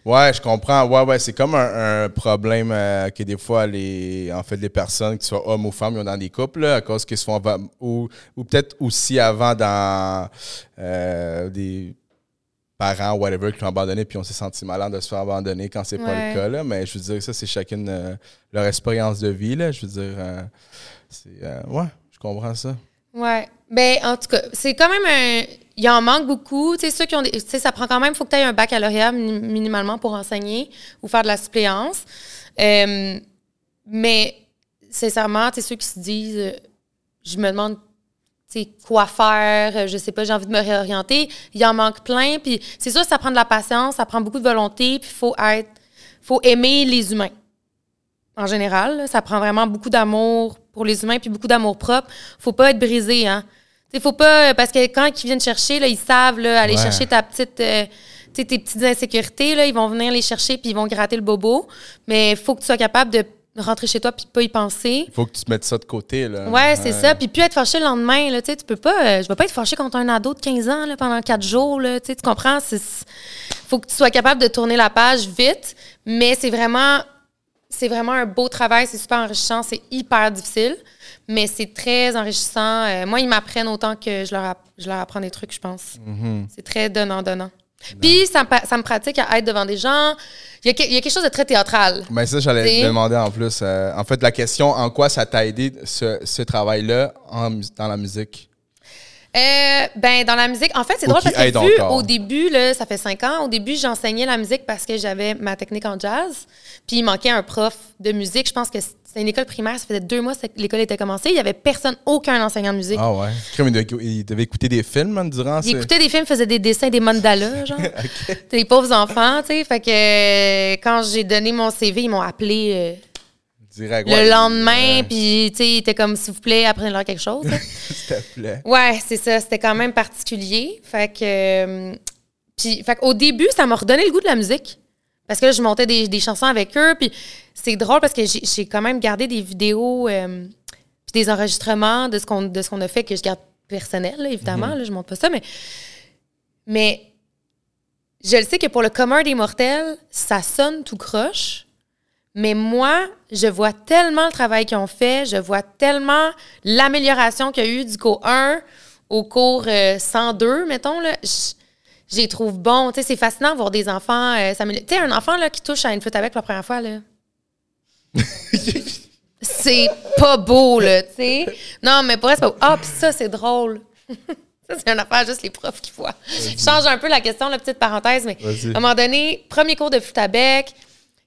Ouais, je comprends. Ouais, ouais, c'est comme un, un problème euh, que des fois, les, en fait, les personnes, ce soit hommes ou femmes, ils ont dans des couples, là, à cause qu'ils se font. Ou, ou peut-être aussi avant dans euh, des parents, whatever, qui l'ont abandonné, puis on s'est senti malade de se faire abandonner quand c'est pas le cas. Là. Mais je veux dire, ça, c'est chacune euh, leur expérience de vie. Là. Je veux dire, euh, c'est. euh, ouais, je comprends ça. Ouais. Ben, en tout cas, c'est quand même un. Il en manque beaucoup. Tu sais, ceux qui ont des. Tu sais, ça prend quand même. Il faut que tu aies un baccalauréat mini- minimalement pour enseigner ou faire de la suppléance. Mais, sincèrement, tu sais, ceux qui se disent. je me demande. Sais, quoi faire, euh, je sais pas, j'ai envie de me réorienter. Il en manque plein. Puis c'est sûr, ça prend de la patience, ça prend beaucoup de volonté, puis il faut être, faut aimer les humains. En général, là, ça prend vraiment beaucoup d'amour pour les humains, puis beaucoup d'amour propre. Faut pas être brisé, hein. Tu faut pas, parce que quand ils viennent chercher, là, ils savent, là, aller Ouais. chercher ta petite, euh, tes petites insécurités, là, ils vont venir les chercher, puis ils vont gratter le bobo. Mais il faut que tu sois capable de rentrer chez toi, puis pas y penser. Il faut que tu te mettes ça de côté. Là. Ouais, c'est ça. Puis plus être fâché le lendemain, là, tu peux pas... euh, je vais pas être fâché contre un ado de 15 ans, là, pendant quatre jours, là, tu comprends? Il faut que tu sois capable de tourner la page vite, mais c'est vraiment... C'est vraiment un beau travail, c'est super enrichissant, c'est hyper difficile, mais c'est très enrichissant. Euh, moi, ils m'apprennent autant que je leur, je leur apprends des trucs, je pense. Mhm. C'est très donnant-donnant. Puis ça, me pa- ça me pratique à être devant des gens. Il y, a, que- il y a quelque chose de très théâtral. Ben ça, j'allais te demander en plus. euh, en fait, la question, en quoi ça t'a aidé ce, ce travail-là dans la musique? Euh, ben, dans la musique, en fait, c'est drôle parce que vu, au début, là, ça fait cinq ans, au début, j'enseignais la musique parce que j'avais ma technique en jazz. Puis il manquait un prof de musique. Je pense que c'était une école primaire, ça faisait deux mois que l'école était commencée. Il y avait personne, aucun enseignant de musique. Ah ouais? Il devait, écouter des films man, durant Il écoutait des films, faisait des dessins, des mandalas, genre. Des pauvres enfants, tu sais. Fait que euh, quand j'ai donné mon CV, ils m'ont appelé euh, Le lendemain, Ouais. puis tu sais, il était comme, s'il vous plaît, apprenez-leur quelque chose. S'il te plaît. Ouais, c'est ça. C'était quand même particulier. Fait que. euh, puis, fait au début, ça m'a redonné le goût de la musique. Parce que là, je montais des, des chansons avec eux. Puis c'est drôle parce que j'ai quand même gardé des vidéos euh, puis des enregistrements de ce qu'on a fait que je garde personnel, là, évidemment. là, je montre pas ça, mais. Mais je le sais que pour le commun des mortels, ça sonne tout croche. Mais moi, je vois tellement le travail qu'ils ont fait, je vois tellement l'amélioration qu'il y a eu du cours 1 au cours euh, 102, mettons. Là, je, je les trouve bons. Tu sais, c'est fascinant de voir des enfants. euh, s'améliorer. tu sais, un enfant là, qui touche à une flûte avec la première fois, là. c'est pas beau, là, tu sais. Non, mais pour vrai, c'est pas Ah, puis ça, c'est drôle. ça, c'est une affaire juste les profs qui voient. Je change un peu la question, la petite parenthèse, mais à un moment donné, premier cours de flûte à bec,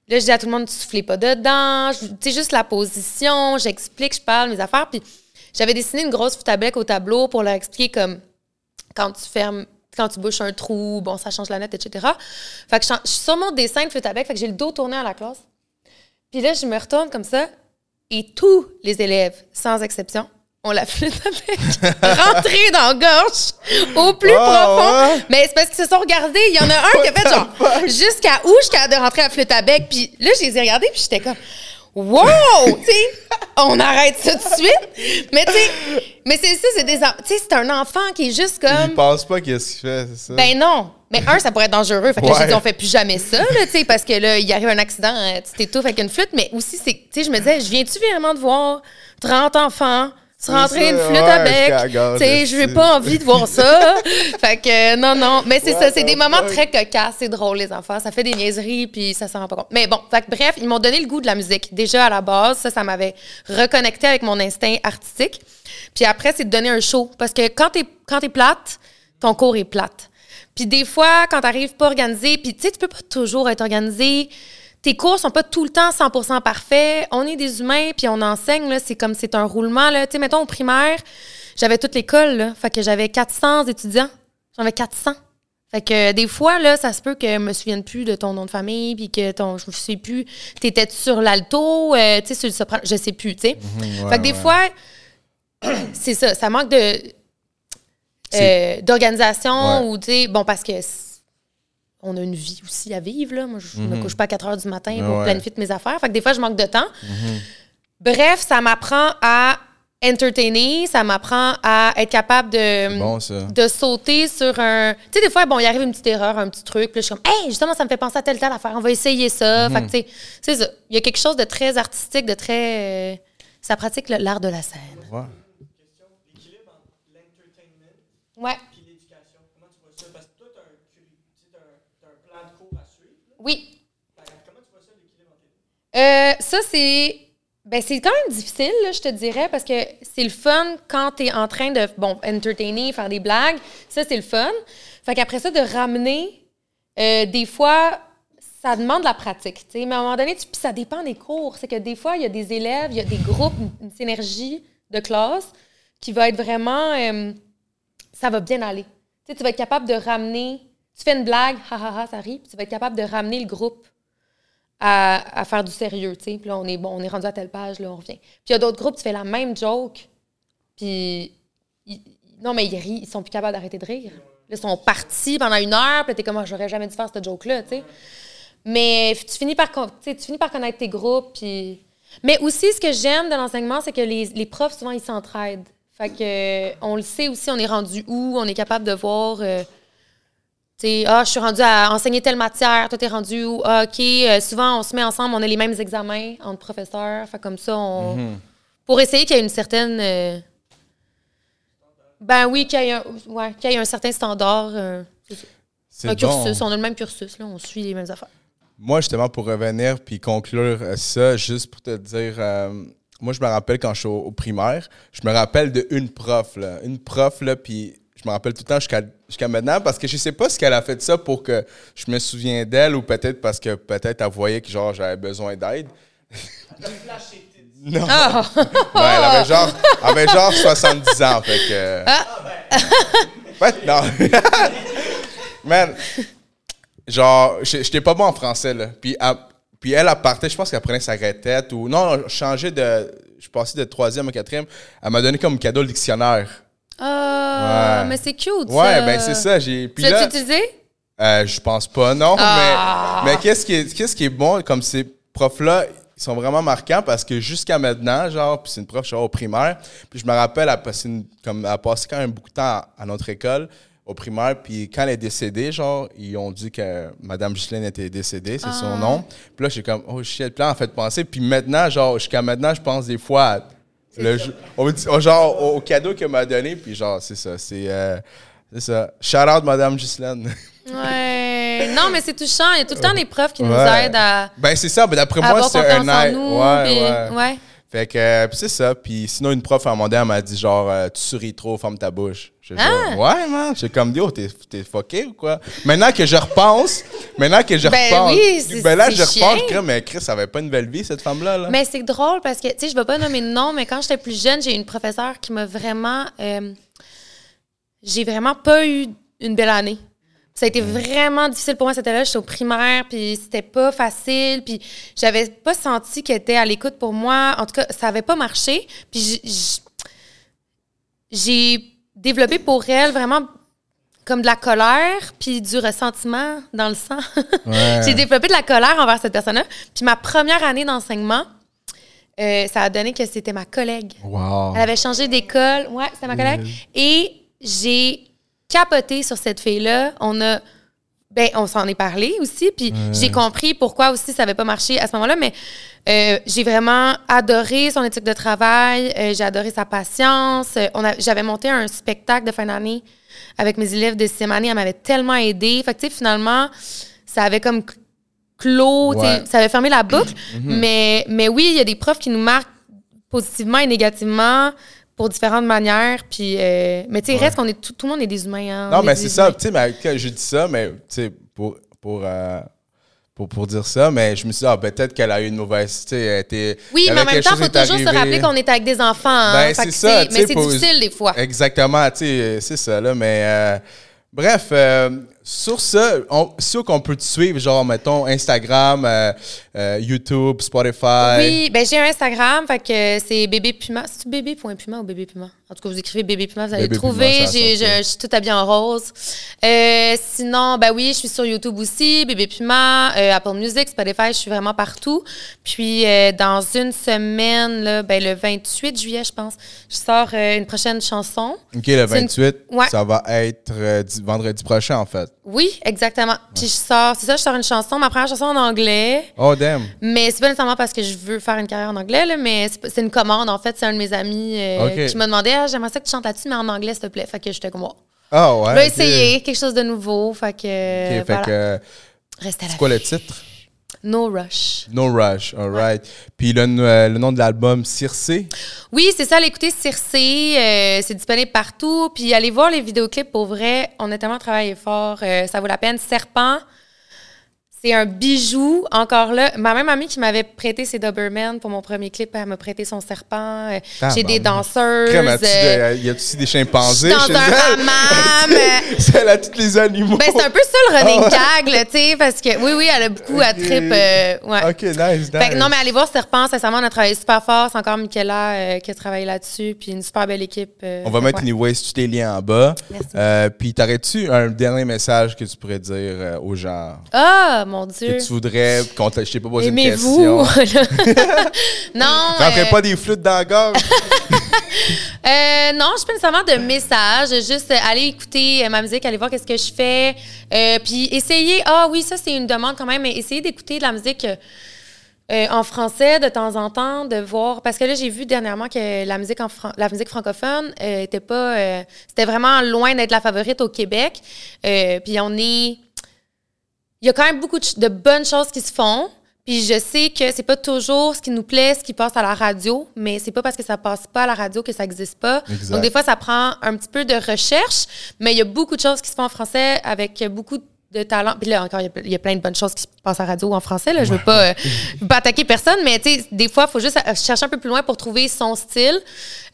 là, je dis à tout le monde, tu souffles pas dedans. Tu sais, juste la position, j'explique, je parle mes affaires. Puis j'avais dessiné une grosse flûte à bec au tableau pour leur expliquer comme quand tu fermes, quand tu bouches un trou, bon, ça change la note, etc. Fait que je suis sur mon dessin de flûte à bec, fait que j'ai le dos tourné à la classe. Puis là, je me retourne comme ça et tous les élèves, sans exception, ont la flûte à bec rentrée dans la gorge au plus Ah, profond. ouais? Mais c'est parce qu'ils se sont regardés. Il y en a un qui a fait genre jusqu'à où je suis de rentrer la flûte à bec? Puis là, je les ai regardés puis j'étais comme wow, tu sais, on arrête ça tout de suite. Mais tu sais, mais c'est ça, c'est des, tu sais, c'est un enfant qui est juste Il comme pense pas qu'est-ce qu'il fait, c'est ça? ben non. Mais un, ça pourrait être dangereux. Fait que là, Ouais. j'ai dit, on fait plus jamais ça, là, tu sais, parce que là, il arrive un accident, euh, tu t'étouffes avec une flûte. Mais aussi, c'est, tu sais, je me disais, je viens-tu vraiment de voir 30 enfants ça, une flûte ouais, gorge, Tu sais, je n'ai pas envie de voir ça. fait que, euh, non, non. Mais c'est ça, c'est des moments très cocasses. C'est drôle, les enfants. Ça fait des niaiseries, puis ça s'en rend pas compte. Mais bon, fait que bref, ils m'ont donné le goût de la musique. Déjà, à la base, ça, ça m'avait reconnecté avec mon instinct artistique. Puis après, c'est de donner un show. Parce que quand t'es, quand t'es plate, ton cours est plate. Puis des fois, quand t'arrives pas organisé, puis tu sais, tu peux pas toujours être organisé. Tes cours sont pas tout le temps 100% parfaits. On est des humains, puis on enseigne, là, c'est comme c'est un roulement, là. Tu sais, mettons, au primaire, j'avais toute l'école, là. Fait que j'avais 400 étudiants. J'en avais 400. Fait que des fois, là, ça se peut que je me souvienne plus de ton nom de famille, puis que ton, je sais plus, t'étais sur l'alto, euh, tu sais, sur le soprano, je sais plus, tu sais. ouais, fait que des ouais. fois, c'est ça, ça manque de euh, d'organisation Ouais. ou, tu sais, bon, parce que on a une vie aussi à vivre, là. Moi, je me couche pas à 4 heures du matin pour Ouais. planifier toutes mes affaires. Fait que des fois, je manque de temps. Bref, ça m'apprend à entertainer, ça m'apprend à être capable de bon, de sauter sur un. Tu sais, des fois, bon, il arrive une petite erreur, un petit truc, puis je suis comme, hey, justement, ça me fait penser à telle, telle affaire, on va essayer ça. Fait que, tu sais, c'est ça. Il y a quelque chose de très artistique, de très. euh, ça pratique l'art de la scène. Ouais. l'équilibre entre l'entertainment Ouais. et l'éducation. Comment tu vois ça? Parce que toi, tu as, un plan de cours à suivre. là. Oui. Comment tu vois ça, l'équilibre ça, c'est. Ben, c'est quand même difficile, là, je te dirais, parce que c'est le fun quand tu es en train de, bon, entertainer, faire des blagues. Ça, c'est le fun. Fait qu'après ça, de ramener, euh, des fois, ça demande de la pratique, tu sais. Mais à un moment donné, ça dépend des cours. C'est que des fois, il y a des élèves, il y a des groupes, une, synergie de classe qui va être vraiment. euh, ça va bien aller. Tu sais, tu vas être capable de ramener. Tu fais une blague, ha ha ha, ça rit, puis tu vas être capable de ramener le groupe à, faire du sérieux, tu sais. Puis là, on est, bon, on est rendu à telle page, là, on revient. Puis il y a d'autres groupes, tu fais la même joke, puis... non, mais ils rient, ils sont plus capables d'arrêter de rire. Là, ils sont partis pendant une heure, puis t'es comme, Ah, j'aurais jamais dû faire cette joke-là, tu sais. Mais tu finis, par, tu finis par connaître tes groupes, puis... Mais aussi, ce que j'aime de l'enseignement, c'est que les, profs, souvent, ils s'entraident. Fait que, on le sait aussi, on est rendu où, on est capable de voir... euh, ah, je suis rendue à enseigner telle matière, toi, t'es rendu où? Ah, OK. Euh, souvent, on se met ensemble, on a les mêmes examens entre professeurs. Fait comme ça, on. Pour essayer qu'il y ait une certaine. euh, Ben oui, qu'il y, ait un... ouais, y ait un certain standard. euh, un bon. cursus. On a le même cursus, là. On suit les mêmes affaires. Moi, justement, pour revenir puis conclure ça, juste pour te dire, moi, je me rappelle quand je suis au, au primaire, je me rappelle de une prof, là. Une prof, là, puis me rappelle tout le temps jusqu'à jusqu'à maintenant parce que je sais pas si elle a fait ça pour que je me souvienne d'elle ou peut-être parce que peut-être elle voyait que genre j'avais besoin d'aide. non. Ah! Elle avait genre, elle avait genre 70 ans, fait que. Fait, non. Man, genre, je- j'étais pas bon en français, là. Puis, elle, puis elle, elle partait, je pense qu'elle prenait sa retraite ou. Non, non, je changeais de. Je passais de troisième à quatrième. Elle m'a donné comme cadeau le dictionnaire. Ah, Ouais. mais c'est cute. Ouais, ça. ben c'est ça. J'ai. Tu l'as utilisé? euh, je pense pas, non. Ah. Mais, mais qu'est-ce qui, est, qu'est-ce qui est bon, comme ces profs-là, ils sont vraiment marquants parce que jusqu'à maintenant, genre, puis c'est une prof, genre, au primaire, puis je me rappelle, elle a passé, une- comme, elle a passé quand même beaucoup de temps à, à notre école, au primaire, puis quand elle est décédée, genre, ils ont dit que Madame Ghislaine était décédée, c'est son nom. Puis là, j'ai comme, oh shit, puis là, en fait, penser, puis maintenant, genre, jusqu'à maintenant, je pense des fois à le jeu- genre, au, au cadeau qu'elle m'a donné, puis genre, c'est ça, c'est... euh, c'est ça. Shout out Madame Ghislaine. Ouais. Non, mais c'est touchant. Il y a tout le temps des profs qui nous aident à, Ben, c'est ça, mais d'après moi, c'est un aide. ouais. ouais. Fait que, euh, puis c'est ça. Puis sinon, une prof donné, elle m'a dit genre, euh, tu souris trop, ferme ta bouche. J'ai Ah! genre, ouais, man. J'ai comme dit, oh, t'es, t'es fucké ou quoi? Maintenant que je repense, maintenant que je Ben repense, oui, c'est- ben là, je repense, je mais Chris, ça avait pas une belle vie, cette femme-là. Là. Mais c'est drôle parce que, tu sais, je vais pas nommer de nom, mais quand j'étais plus jeune, j'ai eu une professeure qui m'a vraiment. euh, j'ai vraiment pas eu une belle année. Ça a été vraiment difficile pour moi cette année-là. J'étais au primaire, puis c'était pas facile, puis j'avais pas senti qu'elle était à l'écoute pour moi. En tout cas, ça avait pas marché. Puis j'ai développé pour elle vraiment comme de la colère, puis du ressentiment dans le sang. Ouais. j'ai développé de la colère envers cette personne-là. Puis ma première année d'enseignement, euh, ça a donné que c'était ma collègue. Wow. Elle avait changé d'école. Ouais, c'était ma collègue. Et j'ai capoté sur cette fille-là. On a. Ben, on s'en est parlé aussi, puis j'ai compris pourquoi aussi ça n'avait pas marché à ce moment-là, mais euh, j'ai vraiment adoré son éthique de travail, euh, j'ai adoré sa patience. Euh, J'avais monté un spectacle de fin d'année avec mes élèves de sixième année, elle m'avait tellement aidé. Fait que, finalement, ça avait comme cl- clos, Ouais. ça avait fermé la boucle. mais, mais oui, il y a des profs qui nous marquent positivement et négativement pour différentes manières. Puis, euh, mais tu sais, reste qu'on est tout, tout le monde est des humains. hein, Non, mais c'est ça. Tu sais, mais quand je dis ça, mais tu sais, pour, pour, euh, pour, pour dire ça, mais je me suis dit, ah, peut-être qu'elle a eu une mauvaise. Tu sais, elle était. Oui, mais en même temps, il faut toujours se rappeler qu'on est avec des enfants. hein. Ben, c'est ça, Mais c'est difficile des fois. Exactement, tu sais, c'est ça, là. Mais euh, bref, euh, sur ça, on, qu'on peut te suivre, genre, mettons, Instagram, euh, euh, YouTube, Spotify. Oui, ben j'ai un Instagram, fait que c'est bébé Puma. C'est bébé.puma? ou bébé Puma? En tout cas, vous écrivez bébé Puma, vous allez trouver. je, je suis tout habillée en rose. Euh, sinon, ben oui, je suis sur YouTube aussi, bébé Puma, euh, Apple Music, Spotify, je suis vraiment partout. Puis euh, dans une semaine, là, ben, le 28 juillet, je pense, je sors une prochaine chanson. OK, le C'est une- 28, Ouais. ça va être di- vendredi prochain, en fait. Oui, exactement. Puis je sors, c'est ça, je sors une chanson, ma première chanson en anglais. Oh, damn. Mais c'est pas nécessairement parce que je veux faire une carrière en anglais, là, mais c'est une commande, en fait. C'est un de mes amis qui m'a demandé ah, J'aimerais ça que tu chantes là-dessus, mais en anglais, s'il te plaît. Fait que j'étais comme wow. Ah, ouais. Je vais ok. essayer quelque chose de nouveau. Fait que. OK, fait que, Reste à la c'est quoi le titre? No Rush. No Rush, all right. Puis le, euh, le nom de l'album, Circé. Oui, c'est ça, l'écouter Circé. euh, c'est disponible partout. Puis allez voir les vidéoclips pour vrai. On a tellement travaillé fort. euh, ça vaut la peine. Serpent. C'est un bijou, encore là. Ma même amie qui m'avait prêté ses Doberman pour mon premier clip, elle m'a prêté son serpent. Euh, J'ai des Tabarnak. danseuses. Euh, de- y a-tu des chimpanzés dans chez un elle? euh, Elle a tous les animaux. Ben, c'est un peu ça le running Ah ouais. gag, là, tu sais, parce que oui, oui, elle a beaucoup à trip. euh, ouais. OK, nice, nice. Fait que non, mais allez voir Serpent, sincèrement, on a travaillé super fort. C'est encore Michaela euh, qui a travaillé là-dessus, puis une super belle équipe. euh, On va mettre ouais. anyways tous les liens en bas. Merci. Euh, puis t'aurais-tu un dernier message que tu pourrais dire euh, aux gens? Ah, mon Dieu. Que tu voudrais qu'on te... Je t'ai pas posé une question. non. Rentrez euh, pas des flûtes dans la gorge? Euh, non, je pas nécessairement de message. Juste euh, aller écouter euh, ma musique, aller voir qu'est-ce que je fais. Euh, puis essayer. Ah oui, ça, c'est une demande quand même, mais essayer d'écouter de la musique. en français de temps en temps, de voir parce que là j'ai vu dernièrement que la musique en fran- la musique francophone était pas c'était vraiment loin d'être la favorite au Québec. Puis on est il y a quand même beaucoup de, bonnes choses qui se font. Puis je sais que c'est pas toujours ce qui nous plaît, ce qui passe à la radio, mais c'est pas parce que ça passe pas à la radio que ça existe pas. Exact. Donc des fois ça prend un petit peu de recherche, mais il y a beaucoup de choses qui se font en français avec beaucoup de talent. Puis là encore il y a- il y, a plein de bonnes choses qui se passent à la radio en français là, je veux pas, euh, je veux pas attaquer personne, mais tu sais des fois il faut juste euh, chercher un peu plus loin pour trouver son style.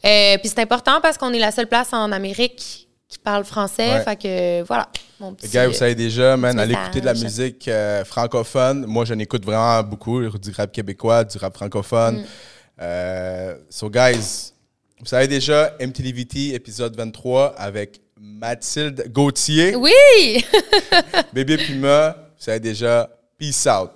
Euh, puis c'est important parce qu'on est la seule place en Amérique qui parle français, Ouais. fait que voilà, mon petit Les gars, vous savez déjà, man, petit allez écouter de la musique euh, francophone. Moi, j'en écoute vraiment beaucoup, du rap québécois, du rap francophone. Mm. Euh, so, guys, vous savez déjà, MTLVT, épisode 23, avec Mathilde Gauthier, Oui! Bébé Puma. Vous savez déjà, peace out.